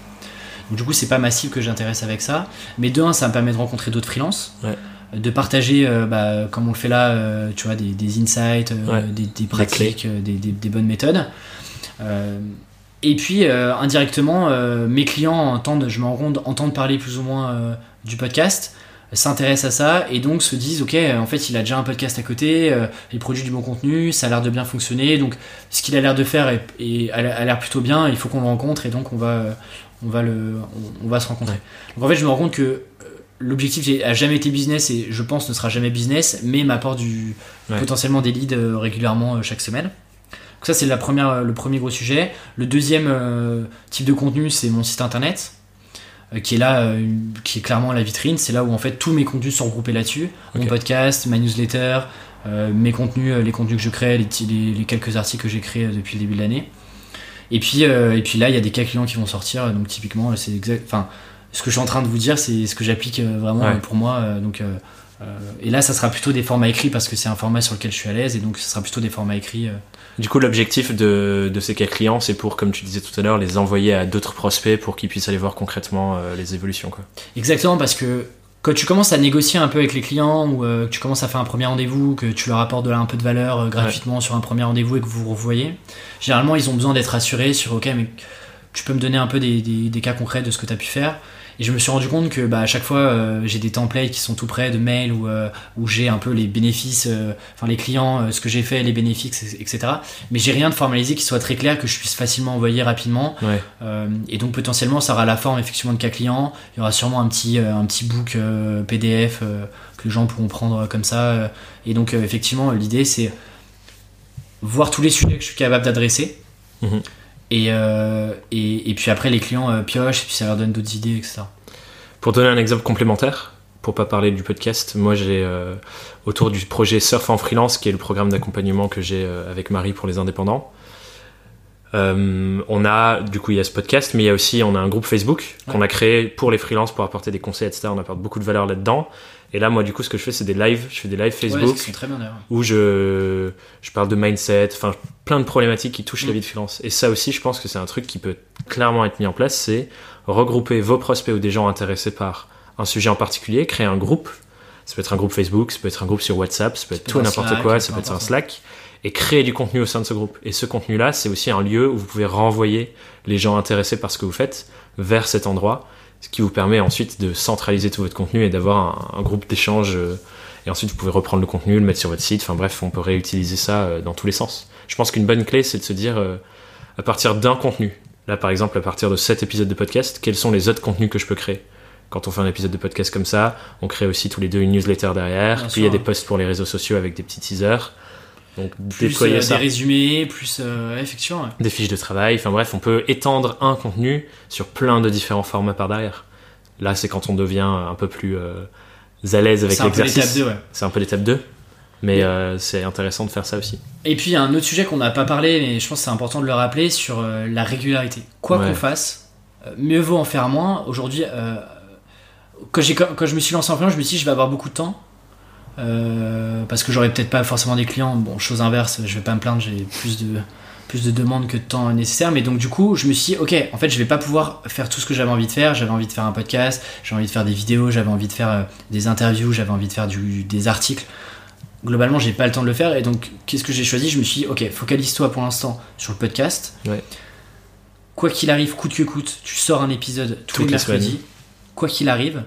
Donc du coup, c'est pas ma cible que j'intéresse avec ça, mais de un, ça me permet de rencontrer d'autres freelances. Ouais. De partager, euh, bah, comme on le fait là, euh, tu vois, des, des insights, euh, Ouais. des, pratiques, des, bonnes méthodes. Et puis, indirectement, mes clients entendent, je me rends entendent parler plus ou moins du podcast, s'intéressent à ça et donc se disent, ok, euh, en fait, il a déjà un podcast à côté, euh, il produit du bon contenu, ça a l'air de bien fonctionner, donc ce qu'il a l'air de faire est, est- a l'air plutôt bien, il faut qu'on le rencontre et donc on va, euh, on va, le, on, on va se rencontrer. Donc en fait, je me rends compte que l'objectif a jamais été business et je pense ne sera jamais business, mais m'apporte du Ouais. potentiellement des leads régulièrement chaque semaine. Donc ça c'est la première, le premier gros sujet. Le deuxième euh, type de contenu c'est mon site internet qui est là, euh, qui est clairement la vitrine. C'est là où en fait tous mes contenus sont regroupés là-dessus. Mon podcast, ma newsletter, euh, mes contenus, euh, les contenus que je crée, les, les- les quelques articles que j'ai créés euh, depuis le début de l'année. Et puis, euh, et puis là, il y a des cas clients qui vont sortir. euh, Donc typiquement, euh, c'est exact. Enfin, ce que je suis en train de vous dire, c'est ce que j'applique euh, vraiment Ouais. euh, pour moi. euh, donc, euh, euh, et là, ça sera plutôt des formats écrits parce que c'est un format sur lequel je suis à l'aise. Et donc, ce sera plutôt des formats écrits. Du coup, l'objectif de, de ces cas clients, c'est pour, comme tu disais tout à l'heure, les envoyer à d'autres prospects pour qu'ils puissent aller voir concrètement euh, les évolutions. Quoi. Exactement, parce que quand tu commences à négocier un peu avec les clients ou euh, que tu commences à faire un premier rendez-vous, que tu leur apportes de là un peu de valeur euh, gratuitement sur un premier rendez-vous et que vous vous revoyez, généralement ils ont besoin d'être assurés sur ok, mais tu peux me donner un peu des, des- des cas concrets de ce que tu as pu faire Et je me suis rendu compte que bah, à chaque fois, euh, j'ai des templates qui sont tout près de mails où, euh, où j'ai un peu les bénéfices, euh, enfin les clients, ce que j'ai fait, les bénéfices, etc. Mais j'ai rien de formalisé qui soit très clair, que je puisse facilement envoyer rapidement. Ouais. Et donc potentiellement, ça aura la forme effectivement de cas client. Il y aura sûrement un petit, un petit book PDF que les gens pourront prendre comme ça. et donc effectivement, l'idée c'est voir tous les sujets que je suis capable d'adresser. Mhm. Et, euh, et, et puis après, les clients euh, piochent, et puis ça leur donne d'autres idées, etc. Pour donner un exemple complémentaire, pour pas parler du podcast, moi j'ai euh, autour du projet Surf en freelance, qui est le programme d'accompagnement que j'ai avec Marie pour les indépendants. On a du coup il y a ce podcast, mais il y a aussi on a un groupe Facebook qu'on a créé pour les freelances pour apporter des conseils, etc. On apporte beaucoup de valeur là-dedans. Et là moi du coup ce que je fais c'est des lives, je fais des lives Ouais, Facebook très bien où je, je parle de mindset, enfin plein de problématiques qui touchent la Mm. vie de freelance. Et ça aussi, je pense que c'est un truc qui peut clairement être mis en place, c'est regrouper vos prospects ou des gens intéressés par un sujet en particulier, créer un groupe. Ça peut être un groupe Facebook, ça peut être un groupe sur WhatsApp, ça peut être tout n'importe Slack, quoi, ça peut être un. Slack, et créer du contenu au sein de ce groupe. Et ce contenu-là, c'est aussi un lieu où vous pouvez renvoyer les gens intéressés par ce que vous faites vers cet endroit, ce qui vous permet ensuite de centraliser tout votre contenu et d'avoir un, un groupe d'échange. euh, et ensuite, vous pouvez reprendre le contenu, le mettre sur votre site. Enfin bref, on peut réutiliser ça euh, dans tous les sens. Je pense qu'une bonne clé, c'est de se dire, euh, à partir d'un contenu, là par exemple, à partir de cet épisode de podcast, quels sont les autres contenus que je peux créer? Quand on fait un épisode de podcast comme ça, on crée aussi tous les deux une newsletter derrière. Bien puis il y a des posts pour les réseaux sociaux avec des petits teasers. Donc Plus déployer euh, des résumés, plus euh, effectivement. ouais. des fiches de travail. Enfin bref, on peut étendre un contenu sur plein de différents formats par derrière. Là, c'est quand on devient un peu plus euh, à l'aise avec l'exercice. 2, ouais. C'est un peu l'étape 2. Mais euh, c'est intéressant de faire ça aussi. Et puis il y a un autre sujet qu'on n'a pas parlé, mais je pense que c'est important de le rappeler sur la régularité. Quoi qu'on fasse, mieux vaut en faire moins. Aujourd'hui, quand, quand je me suis lancé en freelance, je me suis dit je vais avoir beaucoup de temps. Euh, parce que j'aurais peut-être pas forcément des clients. Bon, chose inverse, je vais pas me plaindre, j'ai plus de, plus de demandes que de temps nécessaire. Mais donc du coup, je me suis dit, ok, en fait, je vais pas pouvoir faire tout ce que j'avais envie de faire. J'avais envie de faire un podcast, j'avais envie de faire des vidéos, j'avais envie de faire euh, des interviews, j'avais envie de faire du, des articles globalement j'ai pas le temps de le faire et donc qu'est-ce que j'ai choisi? Je me suis dit ok focalise-toi pour l'instant sur le podcast Ouais. quoi qu'il arrive coûte que coûte tu sors un épisode tous Toutes les mercredis quoi qu'il arrive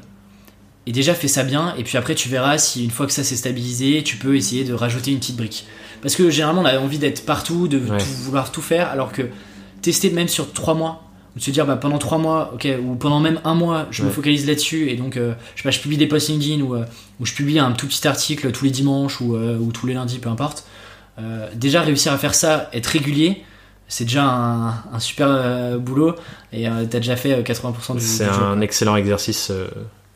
et déjà fais ça bien et puis après tu verras si une fois que ça s'est stabilisé tu peux essayer de rajouter une petite brique parce que généralement on a envie d'être partout de Ouais. tout- vouloir tout faire alors que tester même sur trois mois ou de se dire bah, pendant trois mois ok ou pendant même un mois je me focalise là-dessus et donc euh, je sais pas je publie des posts LinkedIn ou, euh, ou je publie un tout petit article tous les dimanches ou, euh, ou tous les lundis peu importe déjà réussir à faire ça être régulier c'est déjà un, un super boulot et euh, t'as déjà fait euh, 80% du, C'est job. un excellent exercice.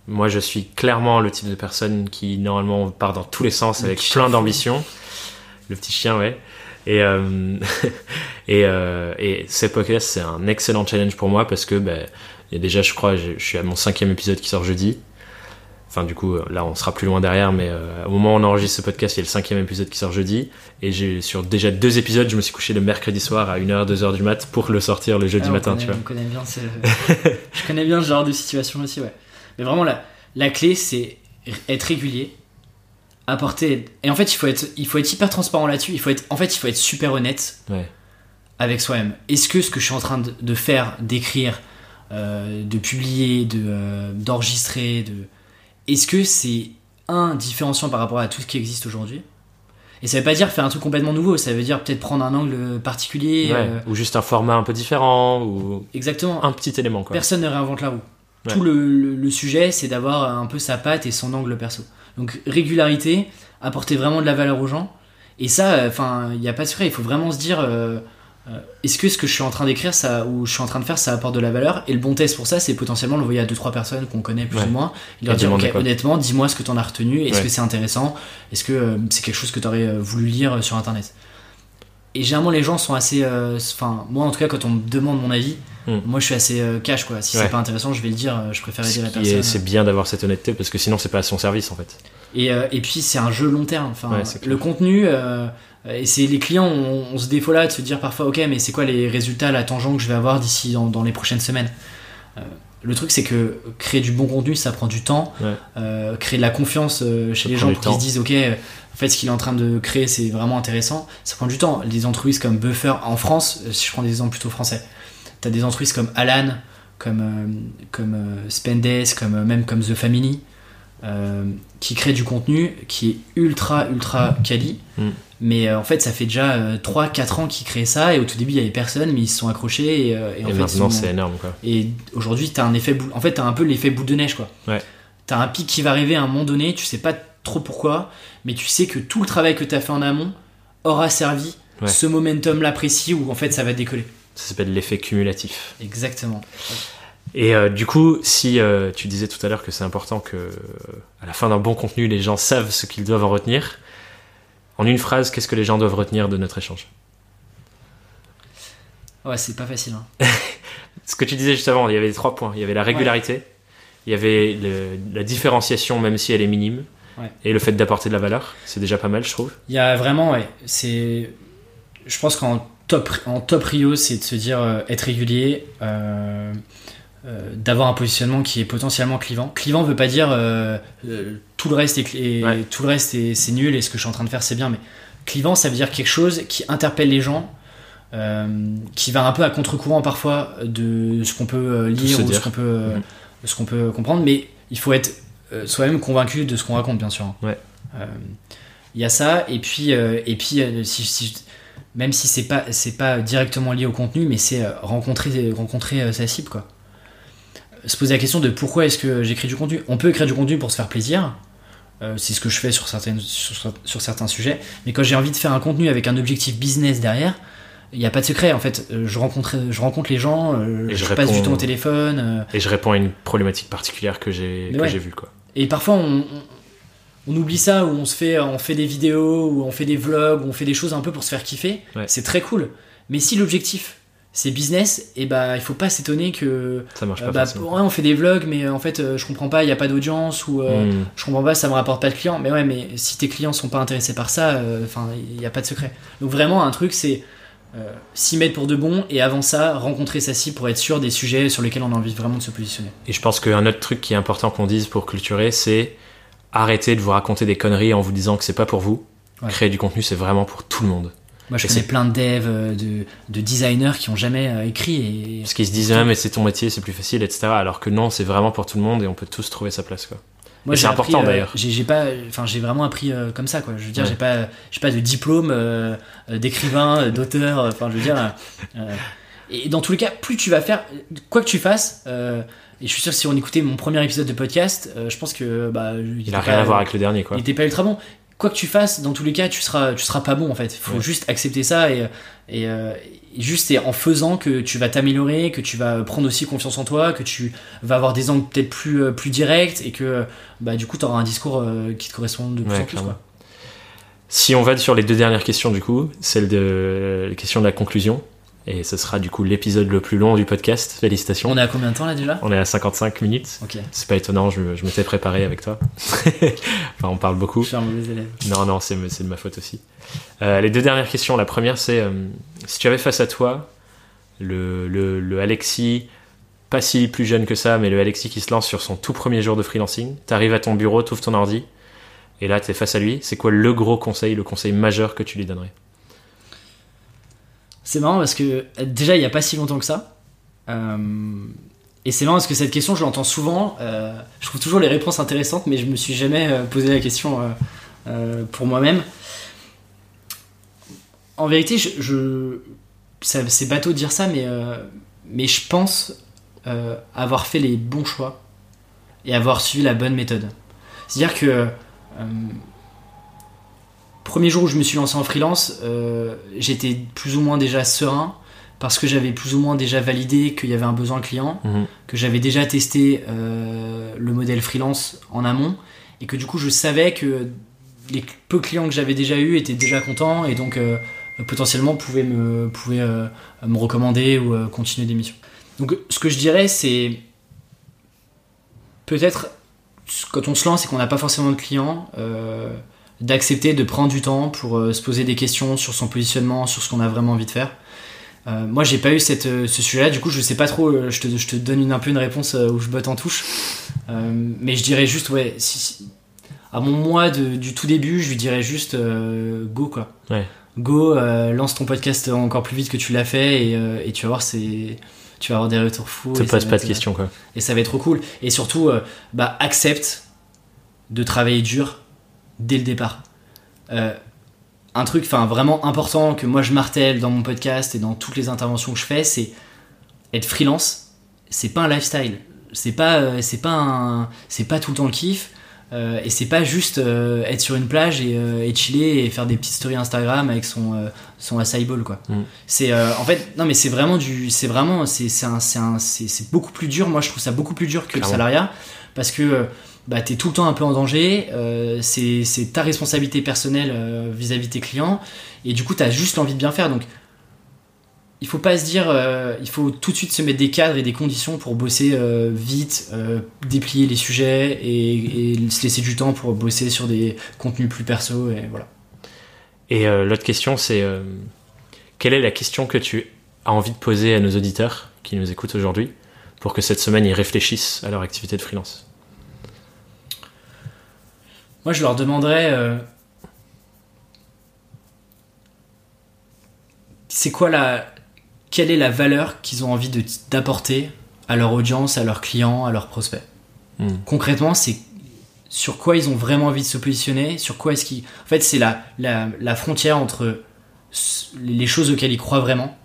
Moi, je suis clairement le type de personne qui, normalement, part dans tous les sens Le avec plein d'ambition. Le petit chien, ouais. Et, euh, et, euh, et ces podcasts, c'est un excellent challenge pour moi parce que, ben, il y a déjà, je crois, je, je suis à mon cinquième épisode qui sort jeudi. Enfin, du coup, euh, là, on sera plus loin derrière, mais euh, au moment où on enregistre ce podcast, il y a le cinquième épisode qui sort jeudi. Et j'ai, sur déjà deux épisodes, je me suis couché le mercredi soir à 1h, 2h du mat pour le sortir le jeudi Ah, matin, connaît- tu vois. on connaît bien je connais bien ce genre de situation aussi ouais mais vraiment la, la clé c'est être régulier apporter et en fait il faut être il faut être hyper transparent là-dessus il faut être en fait il faut être super honnête Ouais. avec soi-même est-ce que ce que je suis en train de, de faire d'écrire euh, de publier de euh, d'enregistrer de est-ce que c'est un différenciant par rapport à tout ce qui existe aujourd'hui? Et ça veut pas dire faire un truc complètement nouveau ça veut dire peut-être prendre un angle particulier Ouais, euh, Ou juste un format un peu différent, ou exactement un petit élément, quoi. Personne ne réinvente la roue. Ouais. Tout le, le- le sujet, c'est d'avoir un peu sa patte et son angle perso. Donc régularité, apporter vraiment de la valeur aux gens. Et ça, enfin, il n'y a pas de secret. Il faut vraiment se dire, euh, euh, est-ce que ce que je suis en train d'écrire, ça, ou je suis en train de faire, ça apporte de la valeur? Et le bon test pour ça, c'est potentiellement l'envoyer à deux trois personnes qu'on connaît plus Ouais. ou moins. Et leur Et dire, demander ok, quoi? honnêtement, dis-moi ce que tu en as retenu. Est-ce Ouais. que c'est intéressant? Est-ce que euh, c'est quelque chose que tu aurais voulu lire sur internet? Et généralement, les gens sont assez, euh, enfin, moi en tout cas, quand on me demande mon avis. Hmm. Moi, je suis assez euh, cash, quoi. Si Ouais. c'est pas intéressant, je vais le dire. euh, Je préfère aider la personne. C'est bien d'avoir cette honnêteté parce que sinon c'est pas à son service en fait. Et, euh, et puis, c'est un jeu long terme. Enfin, Ouais, le contenu, et c'est les clients ont, ont ce défaut-là de se dire parfois, ok, mais c'est quoi les résultats, la tangente que je vais avoir d'ici dans, dans les prochaines semaines? Le truc, c'est que créer du bon contenu, ça prend du temps. Ouais. Euh, créer de la confiance euh, chez Ça les gens pour qu'ils se disent, ok, en fait, ce qu'il est en train de créer, c'est vraiment intéressant. Ça prend du temps. Les entreprises comme Buffer en France, euh, si je prends des exemples plutôt français, t'as des entreprises comme Alan, comme, euh, comme euh, Spendes, comme, euh, même comme The Family, euh, qui créent du contenu qui est ultra, ultra quali. Mm. Mais euh, en fait, ça fait déjà 3-4 ans qu'ils créent ça, et au tout début, il y avait personne, mais ils se sont accrochés, et, euh, en maintenant, c'est énorme, quoi. et aujourd'hui, t'as un effet boule. En fait, un peu l'effet boule de neige, quoi. Ouais. T'as un pic qui va arriver à un moment donné, tu sais pas trop pourquoi, mais tu sais que tout le travail que t'as fait en amont aura servi Ouais. ce momentum-là précis où en fait ça va décoller. Ça s'appelle l'effet cumulatif. Exactement. Et euh, du coup, si euh, tu disais tout à l'heure que c'est important que, euh, à la fin d'un bon contenu, les gens savent ce qu'ils doivent en retenir, en une phrase, qu'est-ce que les gens doivent retenir de notre échange? Ouais, c'est pas facile. hein. Ce que tu disais juste avant, il y avait les trois points. Il y avait la régularité, il y avait le- la différenciation, même si elle est minime, Ouais. et le fait d'apporter de la valeur. C'est déjà pas mal, je trouve. Il y a vraiment, ouais, c'est. Je pense qu'en top, en top Rio, c'est de se dire euh, être régulier, euh, euh, d'avoir un positionnement qui est potentiellement clivant. Clivant veut pas dire tout le reste est, Ouais. tout le reste est, c'est nul et ce que je suis en train de faire c'est bien, mais clivant ça veut dire quelque chose qui interpelle les gens. qui va un peu à contre-courant parfois de ce qu'on peut lire ou ce dire. qu'on peut, Mhm. ce qu'on peut comprendre, mais il faut être soi-même convaincu de ce qu'on raconte, bien sûr. Ouais. Euh, il y a ça, et puis, euh, et puis euh, si, si- même si c'est pas, c'est pas directement lié au contenu, mais c'est euh, rencontrer, rencontrer euh, sa cible, quoi. Se poser la question de pourquoi est-ce que j'écris du contenu. On peut écrire du contenu pour se faire plaisir, euh, c'est ce que je fais sur, certaines, sur, sur certains sujets, mais quand j'ai envie de faire un contenu avec un objectif business derrière, il n'y a pas de secret en fait. Euh, Je rencontre, je rencontre les gens, euh, Et je, je passe du temps au téléphone. euh, Et je réponds à une problématique particulière que j'ai ouais. vue, quoi. Et parfois, on, on- on oublie ça, où on se fait, on fait des vidéos, ou on fait des vlogs, où on fait des choses un peu pour se faire kiffer. Ouais. C'est très cool. Mais si l'objectif c'est business, et bah il faut pas s'étonner que Ça marche euh, pas bah, forcément. ouais, on fait des vlogs, mais euh, en fait euh, je comprends pas, il y a pas d'audience ou euh, Hmm. je comprends pas, ça me rapporte pas de clients. Mais ouais, mais si tes clients sont pas intéressés par ça, euh, enfin il y a pas de secret. Donc vraiment un truc c'est euh, s'y mettre pour de bon et avant ça rencontrer sa cible pour être sûr des sujets sur lesquels on a envie vraiment de se positionner. Et je pense qu'un autre truc qui est important qu'on dise pour clôturer, c'est arrêter de vous raconter des conneries en vous disant que c'est pas pour vous. Ouais. Créer du contenu, c'est vraiment pour tout le monde. Moi, je Et connais plein de devs, euh, de, de designers qui ont jamais euh, écrit. Et... Parce qu'ils se disent, ah, mais c'est ton métier, c'est plus facile, etc. Alors que non, c'est vraiment pour tout le monde et on peut tous trouver sa place, quoi. Moi, c'est important, euh, d'ailleurs. J'ai pas, enfin, j'ai vraiment appris euh, comme ça, quoi. Je veux dire, Ouais. j'ai pas, j'ai pas de diplôme euh, d'écrivain, d'auteur. Enfin, je veux dire. et dans tous les cas, plus tu vas faire, quoi que tu fasses. et je suis sûr que si on écoutait mon premier épisode de podcast, euh, je pense que bah, Il a rien à voir avec le dernier, quoi. Il était pas ultra bon. Quoi que tu fasses, dans tous les cas, tu seras, tu seras pas bon en fait. Il faut Ouais. juste accepter ça et juste c'est en faisant que tu vas t'améliorer, que tu vas prendre aussi confiance en toi, que tu vas avoir des angles peut-être plus, euh, plus directs et que bah, du coup tu auras un discours euh, qui te correspond de plus Ouais, en plus. Quoi. Si on va sur les deux dernières questions, du coup, celle de la question de la conclusion, et ce sera du coup l'épisode le plus long du podcast. Félicitations. On est à combien de temps là déjà? On est à 55 minutes. Ok, C'est pas étonnant, je, me- je m'étais préparé avec toi. enfin, on parle beaucoup. je suis un mauvais élève. Non, non, c'est c'est de ma faute aussi. Euh, les deux dernières questions. La première, c'est euh, si tu avais face à toi le, le, le Alexis, pas si plus jeune que ça, mais le Alexis qui se lance sur son tout premier jour de freelancing, t'arrives à ton bureau, t'ouvres ton ordi, et là, t'es face à lui. C'est quoi le gros conseil, le conseil majeur que tu lui donnerais? C'est marrant parce que déjà il y a pas si longtemps que ça. euh, et c'est marrant parce que cette question je l'entends souvent. euh, je trouve toujours les réponses intéressantes, mais je me suis jamais euh, posé la question pour moi-même. En vérité, je, je- c'est bateau de dire ça, mais, mais je pense avoir fait les bons choix et avoir suivi la bonne méthode. C'est-à-dire que premier jour où je me suis lancé en freelance, euh, j'étais plus ou moins déjà serein parce que j'avais plus ou moins déjà validé qu'il y avait un besoin client, Mhm. que j'avais déjà testé euh, le modèle freelance en amont et que du coup je savais que les peu clients que j'avais déjà eu étaient déjà contents et donc euh, potentiellement pouvaient me, pouvaient, me recommander ou continuer des missions. Donc ce que je dirais c'est peut-être quand on se lance et qu'on n'a pas forcément de clients, d'accepter de prendre du temps pour euh, se poser des questions sur son positionnement, sur ce qu'on a vraiment envie de faire. Euh, moi, j'ai pas eu cette, euh, ce sujet-là, du coup, je sais pas trop. euh, je, te, je te donne une, un peu une réponse où je botte en touche. Mais je dirais juste, ouais, si, si- à mon moi de- du tout début, je lui dirais juste go quoi. Ouais. Go, lance ton podcast encore plus vite que tu l'as fait et, et tu vas voir, c'est. tu vas avoir des retours fous. Te pose pas être- de questions, quoi. Et ça va être trop cool. Et surtout, euh, bah, accepte de travailler dur dès le départ. Euh, un truc enfin vraiment important que moi je martèle dans mon podcast et dans toutes les interventions que je fais, c'est être freelance. C'est pas un lifestyle. C'est pas, euh, c'est pas un, c'est pas tout le temps le kiff. Euh, et c'est pas juste euh, être sur une plage et, euh, et chiller et faire des petites stories Instagram avec son son acai bowl quoi. Mm. C'est en fait non mais c'est vraiment du c'est vraiment c'est c'est beaucoup plus dur. Moi je trouve ça beaucoup plus dur que Clairement. le salariat parce que euh, bah, t'es tout le temps un peu en danger. euh, c'est ta responsabilité personnelle euh, vis-à-vis de tes clients et du coup t'as juste l'envie de bien faire donc il faut pas se dire, euh, il faut tout de suite se mettre des cadres et des conditions pour bosser euh, vite, euh, déplier les sujets et, se laisser du temps pour bosser sur des contenus plus perso et voilà. Et euh, l'autre question, c'est euh, quelle est la question que tu as envie de poser à nos auditeurs qui nous écoutent aujourd'hui pour que cette semaine ils réfléchissent à leur activité de freelance? Moi, je leur demanderais, euh, c'est quoi la, quelle est la valeur qu'ils ont envie d'apporter à leur audience, à leurs clients, à leurs prospects? Hmm. concrètement, c'est sur quoi ils ont vraiment envie de se positionner, sur quoi est-ce qu'ils... En fait, c'est la, la, la frontière entre les choses auxquelles ils croient vraiment,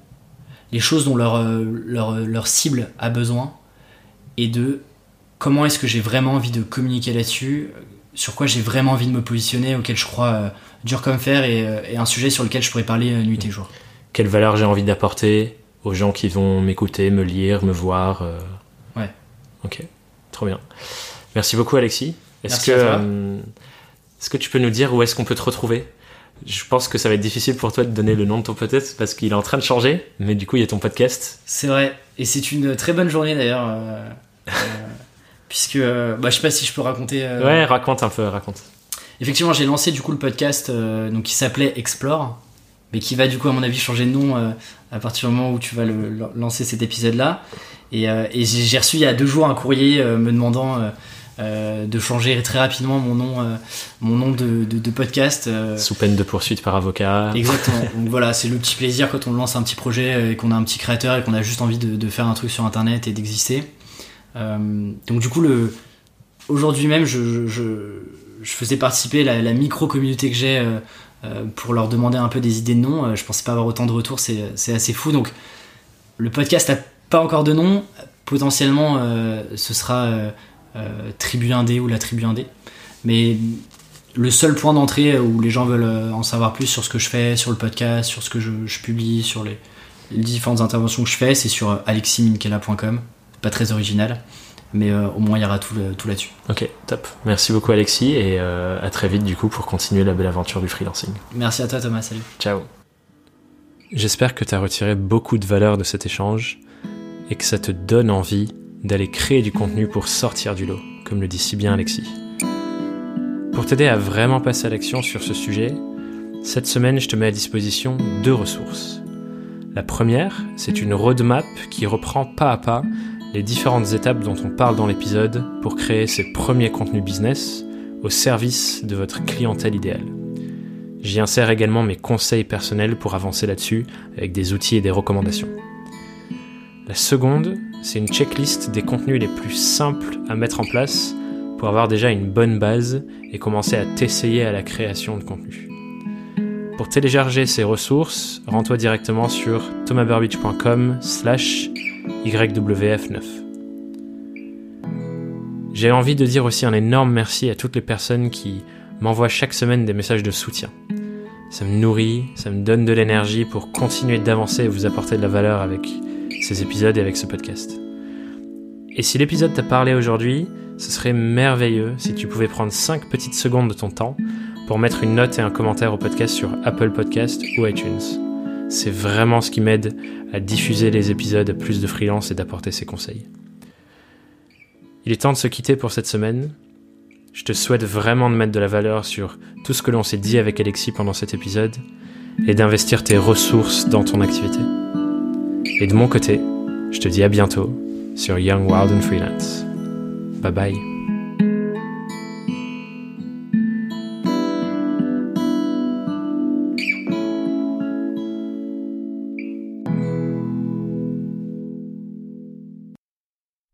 les choses dont leur, euh, leur, leur cible a besoin, et de comment est-ce que j'ai vraiment envie de communiquer là-dessus, euh, sur quoi j'ai vraiment envie de me positionner, auquel je crois euh, dur comme fer, et, euh, et un sujet sur lequel je pourrais parler euh, nuit et jour. Quelle valeur j'ai envie d'apporter aux gens qui vont m'écouter, me lire, me voir euh, Ouais. Ok, trop bien. Merci beaucoup Alexis. Est-ce que, est-ce que tu peux nous dire où est-ce qu'on peut te retrouver? Je pense que ça va être difficile pour toi de donner le nom de ton podcast parce qu'il est en train de changer, mais du coup il y a ton podcast. C'est vrai, et c'est une très bonne journée d'ailleurs, puisque euh, bah, je sais pas si je peux raconter. euh, Ouais, raconte un peu, raconte. Effectivement, j'ai lancé du coup le podcast euh, donc qui s'appelait Explore, mais qui va du coup à mon avis changer de nom à partir du moment où tu vas le, le- lancer cet épisode-là. Et, et j'ai reçu il y a deux jours un courrier me demandant euh, de changer très rapidement mon nom, euh, mon nom de, de- de podcast. euh, Sous peine de poursuite par avocat. Exactement. Donc voilà, c'est le petit plaisir quand on lance un petit projet et qu'on a un petit créateur et qu'on a juste envie de, de faire un truc sur internet et d'exister. Euh, donc du coup, aujourd'hui même, je, faisais participer la, la micro communauté que j'ai euh, euh, pour leur demander un peu des idées de nom. Euh, Je pensais pas avoir autant de retours, c'est assez fou. Donc le podcast n'a pas encore de nom. Potentiellement, ce sera euh, euh, Tribu Indé ou la Tribu Indé. Mais le seul point d'entrée où les gens veulent en savoir plus sur ce que je fais, sur le podcast, sur ce que je, publie, sur les, différentes interventions que je fais, c'est sur aleximinkela.com. Pas très original, mais euh, au moins il y aura tout, le- tout là-dessus. Ok, top. Merci beaucoup Alexis et euh, à très vite du coup pour continuer la belle aventure du freelancing. Merci à toi Thomas, salut. Ciao. J'espère que tu as retiré beaucoup de valeur de cet échange et que ça te donne envie d'aller créer du contenu pour sortir du lot, comme le dit si bien Alexis. Pour t'aider à vraiment passer à l'action sur ce sujet, cette semaine je te mets à disposition deux ressources. La première, c'est une roadmap qui reprend pas à pas les différentes étapes dont on parle dans l'épisode pour créer ses premiers contenus business au service de votre clientèle idéale. J'y insère également mes conseils personnels pour avancer là-dessus avec des outils et des recommandations. La seconde, c'est une checklist des contenus les plus simples à mettre en place pour avoir déjà une bonne base et commencer à t'essayer à la création de contenu. Pour télécharger ces ressources, rends-toi directement sur thomasburbidge.com slash YWF9. J'ai envie de dire aussi un énorme merci à toutes les personnes qui m'envoient chaque semaine des messages de soutien. Ça me nourrit, ça me donne de l'énergie pour continuer d'avancer et vous apporter de la valeur avec ces épisodes et avec ce podcast. Et si l'épisode t'a parlé aujourd'hui, ce serait merveilleux si tu pouvais prendre 5 petites secondes de ton temps pour mettre une note et un commentaire au podcast sur Apple Podcast ou iTunes. C'est vraiment ce qui m'aide à diffuser les épisodes plus de freelance et d'apporter ses conseils. Il est temps de se quitter pour cette semaine. Je te souhaite vraiment de mettre de la valeur sur tout ce que l'on s'est dit avec Alexis pendant cet épisode et d'investir tes ressources dans ton activité. Et de mon côté, je te dis à bientôt sur Young Wild and Freelance. Bye bye.